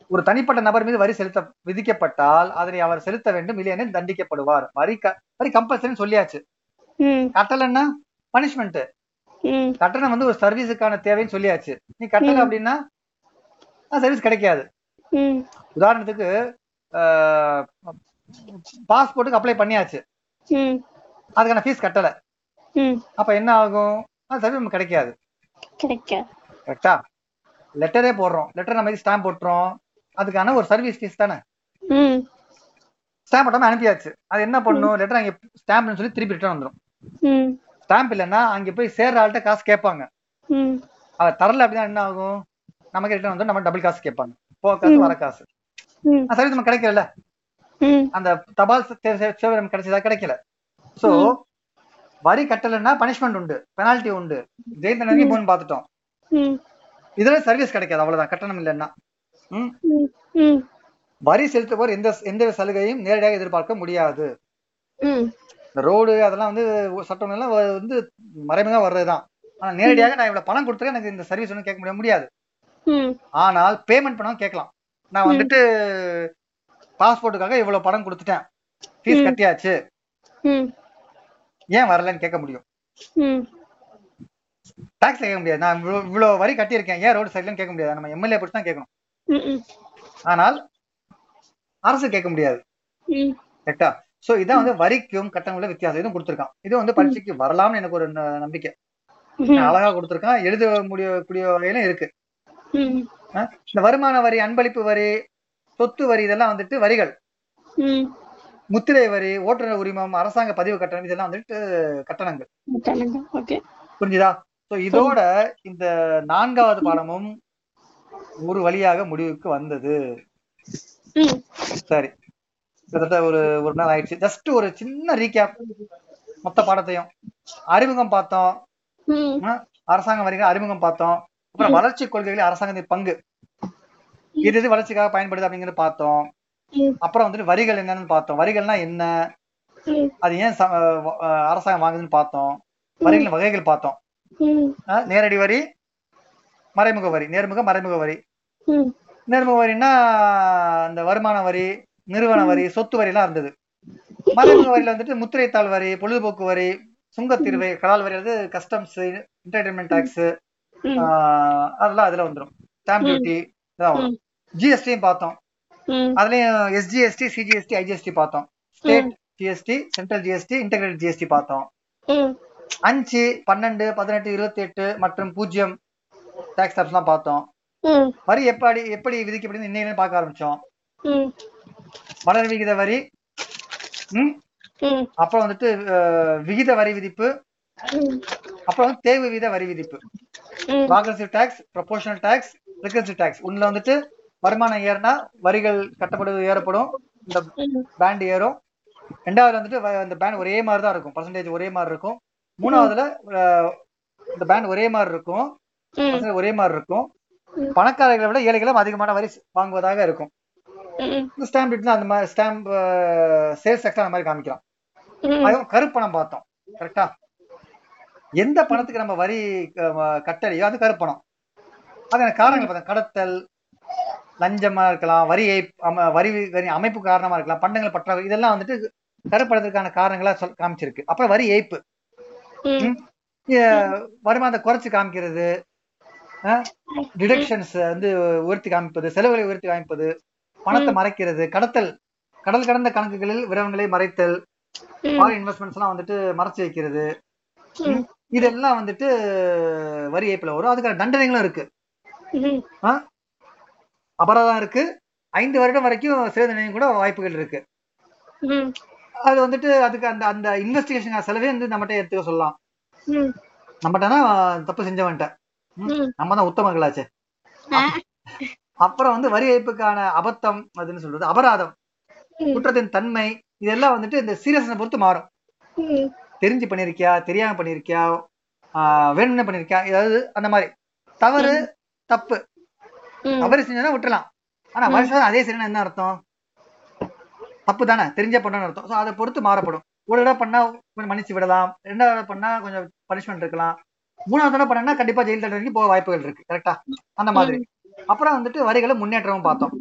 ஒரு தனிப்பட்ட நபர் மீது வரி செலுத்த விதிக்கப்பட்டால் அதனை அவர் செலுத்த வேண்டும். இல்லையெனில் தண்டிக்கப்படுவார். வரி வரி கம்பல்சரின்னு சொல்லியாச்சு. கட்டலைன்னா பனிஷ்மெண்ட். கட்டணம் வந்து ஒரு சர்வீஸுக்கான தேவைன்னு சொல்லியாச்சு. நீ கட்டல. அப்படின்னா சர்வீஸ் கிடைக்காது. உதாரணத்துக்கு பாஸ்போர்ட்டுக்கு அப்ளை பண்ணியாச்சு. அதுக்கான ஃபீஸ் கட்டல. அப்ப என்ன ஆகும்? அந்த சர்வீஸ் நமக்கு கிடைக்காது. கரெக்டா? லெட்டரே போடுறோம். லெட்டர் நம்ம ஸ்டாம்ப் போட்டுறோம். அதுக்கான ஒரு சர்வீஸ் ஃபீஸ் தானே. ஸ்டாம்ப் போட்டாம அனுப்பியாச்சு. அது என்ன பண்ணும்? லெட்டர் அங்கே ஸ்டாம்ப்னு சொல்லி திருப்பி ரிட்டர்ன் வந்துடும். ஸ்டாம்ப் இல்லைன்னா அங்கே போய் சேர்ற ஆள்கிட்ட காசு கேட்பாங்க. ம். அவர் தரல அப்படின்னா என்ன ஆகும்? நமக்கு ரிட்டர்ன் வந்து நம்ம டபுள் காசு கேட்பாங்க. போ காசு. வர காசு. சர்வீஸ் நமக்கு கிடைக்கல. அந்த தபால் சேவை நமக்கு கிடைச்சதா கிடைக்கல. சோ வரி கட்டலைன்னா பனிஷ்மெண்ட் உண்டு. பெனால்டி உண்டு. ஜெயில் தண்டனை போன்னு பார்த்துட்டோம். ம். இதுல சர்வீஸ் கிடைக்காது. அவ்வளவுதான். கட்டணம் இல்லைன்னா. வரி செலுத்துவோர் எந்த எந்த சலுகையும் நேரடியாக எதிர்பார்க்க முடியாது. இந்த ரோடு அதெல்லாம் வந்து சட்டம் எல்லாம் வந்து மறைமுகமா வர்றதுதான். ஆனா நேரடியாக நான் இவ்வளவு பணம் கொடுத்துருக்கேன் எனக்கு இந்த சர்வீஸ் ஒன்றும் கேட்க முடிய முடியாது. ஆனால் பேமெண்ட் பணம் கேட்கலாம். நான் வந்துட்டு பாஸ்போர்ட்டுக்காக இவ்வளவு பணம் கொடுத்துட்டேன். ஃபீஸ். கட்டியாச்சு. ஏன் வரலன்னு கேட்க முடியும். டாக்ஸ் கேட்க முடியாது. நான் இவ்வளவு வரி கட்டியிருக்கேன். ஏன் ரோடு சரியில்லைன்னு கேட்க முடியாது. நம்ம எம்எல்ஏ பற்றி தான் கேட்கணும். ஆனால் அரசு கேட்க முடியாது. கரெக்டா சோ இதான் வந்து வரிக்கும் கட்டணங்களும் வித்தியாசம். இதுவும் கொடுத்திருக்கான். இது வந்து பரீட்சைக்கு வரலாம்னு எனக்கு ஒரு நம்பிக்கை. அழகா கொடுத்திருக்கான். எழுத முடியக்கூடிய வகையிலும் இருக்கு. இந்த வருமான வரி அன்பளிப்பு வரி சொத்து வரி இதெல்லாம் வந்துட்டு வரிகள். முத்திரை வரி ஓட்டுநர் உரிமம் அரசாங்க பதிவு கட்டணம் இதெல்லாம் வந்துட்டு கட்டணங்கள். புரிஞ்சுதா? சோ இதோட இந்த நான்காவது பாடமும் ஒரு வழியாக முடிவுக்கு வந்தது. சரி. கிட்டத்தட்ட ஒரு ஒரு நாள் ஆயிடுச்சு. ஜஸ்ட் ஒரு சின்ன ரீகேப் மொத்த பாடத்தையும் அறிமுகம் பார்த்தோம். ம். ஆ, அரசாங்க வரிகள் அறிமுகம் பார்த்தோம். அப்புறம் வளர்ச்சி கொள்கைகளில் அரசாங்கத்தின் பங்கு. இது இது வளர்ச்சிக்காக பயன்படுது அப்படிங்கறது பார்த்தோம். அப்புறம் வந்துட்டு வரிகள் என்னன்னு பார்த்தோம். வரிகள்னா என்ன? அது ஏன் அரசாங்கம் வாங்குதுன்னு பார்த்தோம். வரிகளின் வகைகள் பார்த்தோம். நேரடி வரி மறைமுக வரி. நேர்முக மறைமுக வரி. நேர்முக வரின்னா இந்த வருமான வரி நிறுவன வரி சொத்து வரி எல்லாம் இருந்தது. மறைமுக வரியில வந்துட்டு முத்திரைத்தாள் வரி பொழுதுபோக்கு வரி சுங்கத்தீர்வை கலால் வரி வந்து கஸ்டம்ஸ் என்டர்டைன்மெண்ட் டாக்ஸ் அதெல்லாம் அதுல வந்துடும் ஸ்டாம்ப் டியூட்டி வரும். ஜிஎஸ்டியும் பார்த்தோம். அதுலயும் எஸ்ஜிஎஸ்டி சிஜிஎஸ்டி ஐஜிஎஸ்டி பார்த்தோம். State GST central GST integrate GST பார்த்தோம். அஞ்சு பன்னெண்டு பதினெட்டு இருபத்தி எட்டு மற்றும் பூஜ்ஜியம் டாக்ஸ் எல்லாம் பார்த்தோம். வரி எப்படி எப்படி விதிக்கப்படுது இன்னையில பார்க்க ஆரம்பிச்சோம். ம் வளர் விகித வரி. ம்? அப்புறம் வந்துட்டு விகித வரி விதிப்பு. அப்புறம் வந்து தேவை விகித வரி விதிப்பு. Progressive tax proportional tax regressive tax உள்ள வந்துட்டு வருமானம் ஏறினா வரிகள் கட்டப்படுவது ஏறப்படும். இந்த பேண்ட் ஏறும். ரெண்டாவது வந்துட்டு இந்த பேண்ட் ஒரே மாதிரி தான் இருக்கும். பர்சன்டேஜ் ஒரே மாதிரி இருக்கும். மூணாவதுல இந்த பேண்ட் ஒரே மாதிரி இருக்கும். ஒரே மாதிரி இருக்கும். பணக்காரர்களை விட ஏழைகளும் அதிகமான வரி வாங்குவதாக இருக்கும். இந்த ஸ்டாம்ப் அந்த மாதிரி ஸ்டாம்ப் சேல்ஸ் டாக்ஸ் அந்த மாதிரி காமிக்கலாம். அதுவும் கருப்பணம் பார்த்தோம். கரெக்டா எந்த பணத்துக்கு நம்ம வரி கட்டலையோ அது கருப்பணம் அதுக்கான காரணங்கள் பார்த்தோம் கடத்தல் லஞ்சமா இருக்கலாம் வரி அம- வரி வரி அமைப்பு காரணமா இருக்கலாம் பண்டங்கள் பற்றாக்குறை இதெல்லாம் வந்துட்டு கருப்படத்திற்கான காரணங்களா சொல் காமிச்சிருக்கு. அப்புறம் வரி ஏய்ப்பு. வருமானத்தை குறைச்சு காமிக்கிறது டிடக்ஷன்ஸ் வந்து உயர்த்தி காமிப்பது செலவுகளை உயர்த்தி காமிப்பது பணத்தை மறைக்கிறது கடத்தல். கடல் கடந்த கணக்குகளில் விவரங்களை மறைத்தல் ஃபாரின் இன்வெஸ்ட்மெண்ட்ஸ் எல்லாம் வந்துட்டு மறைச்சு வைக்கிறது. இதெல்லாம் வந்துட்டு வரி ஏய்ப்புல வரும். அதுக்கான தண்டனைகளும் இருக்கு? அபராதம் இருக்கு. ஐந்து வருடம் வரைக்கும் சிறை தண்டனையும் கூட வாய்ப்புகள் இருக்கு. அது வந்துட்டு அதுக்கு அந்த அந்த இன்வெஸ்டிகேஷன் செலவே வந்து நம்மகிட்ட எடுத்துக்க சொல்லலாம். நம்மகிட்டனா தப்பு செஞ்சவன்ட்ட. நம்ம தான் உத்தமர்களாச்சே. ஆ. அப்புறம் வந்து வரி ஏய்ப்புக்கான அபத்தம் அதுன்னு சொல்றது அபராதம். குற்றத்தின் தன்மை இதெல்லாம் வந்துட்டு இந்த சீரியஸ்னஸ் பொறுத்து மாறும். தெரிஞ்சு பண்ணிருக்கியா தெரியாம பண்ணிருக்கியா வேணும்னே பண்ணிருக்கியா ஏதாவது அந்த மாதிரி. தவறு தப்பு. தவறு செஞ்சா விட்டுறலாம். ஆனா வருஷம் அதே சரியான என்ன அர்த்தம்? தப்பு தானே தெரிஞ்ச பண்ணணும்னு அர்த்தம். ஸோ அதை பொறுத்து மாறப்படும். ஒரு தடவை பண்ணா கொஞ்சம் மன்னிச்சு விடலாம். ரெண்டாவது தடவை பண்ணா கொஞ்சம் பனிஷ்மெண்ட் இருக்கலாம். மூணாவது தடவை பண்ணா கண்டிப்பா ஜெயில் தண்டனைக்கு போக வாய்ப்புகள் இருக்கு கரெக்டா அந்த மாதிரி. அப்புறம் வந்துட்டு வரிகளை முன்னேற்றமும் பார்த்தோம்.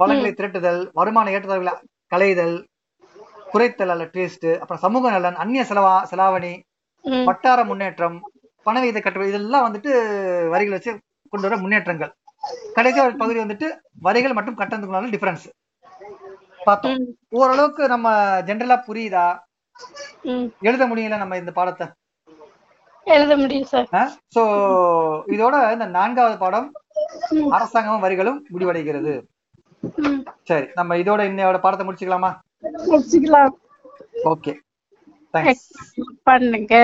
வளங்களை திரட்டுதல் வருமான ஏற்றத்தாழ்வுகளை களைதல் குறைத்தல் அல்ல டேஸ்ட் அப்புறம் சமூக நலன் அந்நிய செலவா செலாவணி வட்டார முன்னேற்றம் பணவீத கட்டுரை இதெல்லாம் வந்துட்டு வரிகள் வச்சு கொண்டு வர முன்னேற்றங்கள். கடைசி ஒரு பகுதி வந்துட்டு வரிகள் மற்றும் கட்டணத்துக்குள்ள டிஃபரன்ஸ் பார்த்தோம். ஓரளவுக்கு நம்ம ஜென்ரலா புரியுதா? எழுத முடியல நம்ம இந்த பாடத்தை? எழுத முடியும் சார் சோ இதோட இந்த நான்காவது பாடம். அரசாங்கமும் வரிகளும் முடிவடைகிறது. சரி நம்ம இதோட இன்னையோட பாடத்தை முடிச்சுக்கலாமா? முடிச்சுக்கலாம். ஓகே. தேங்க்ஸ் பண்ணுங்க.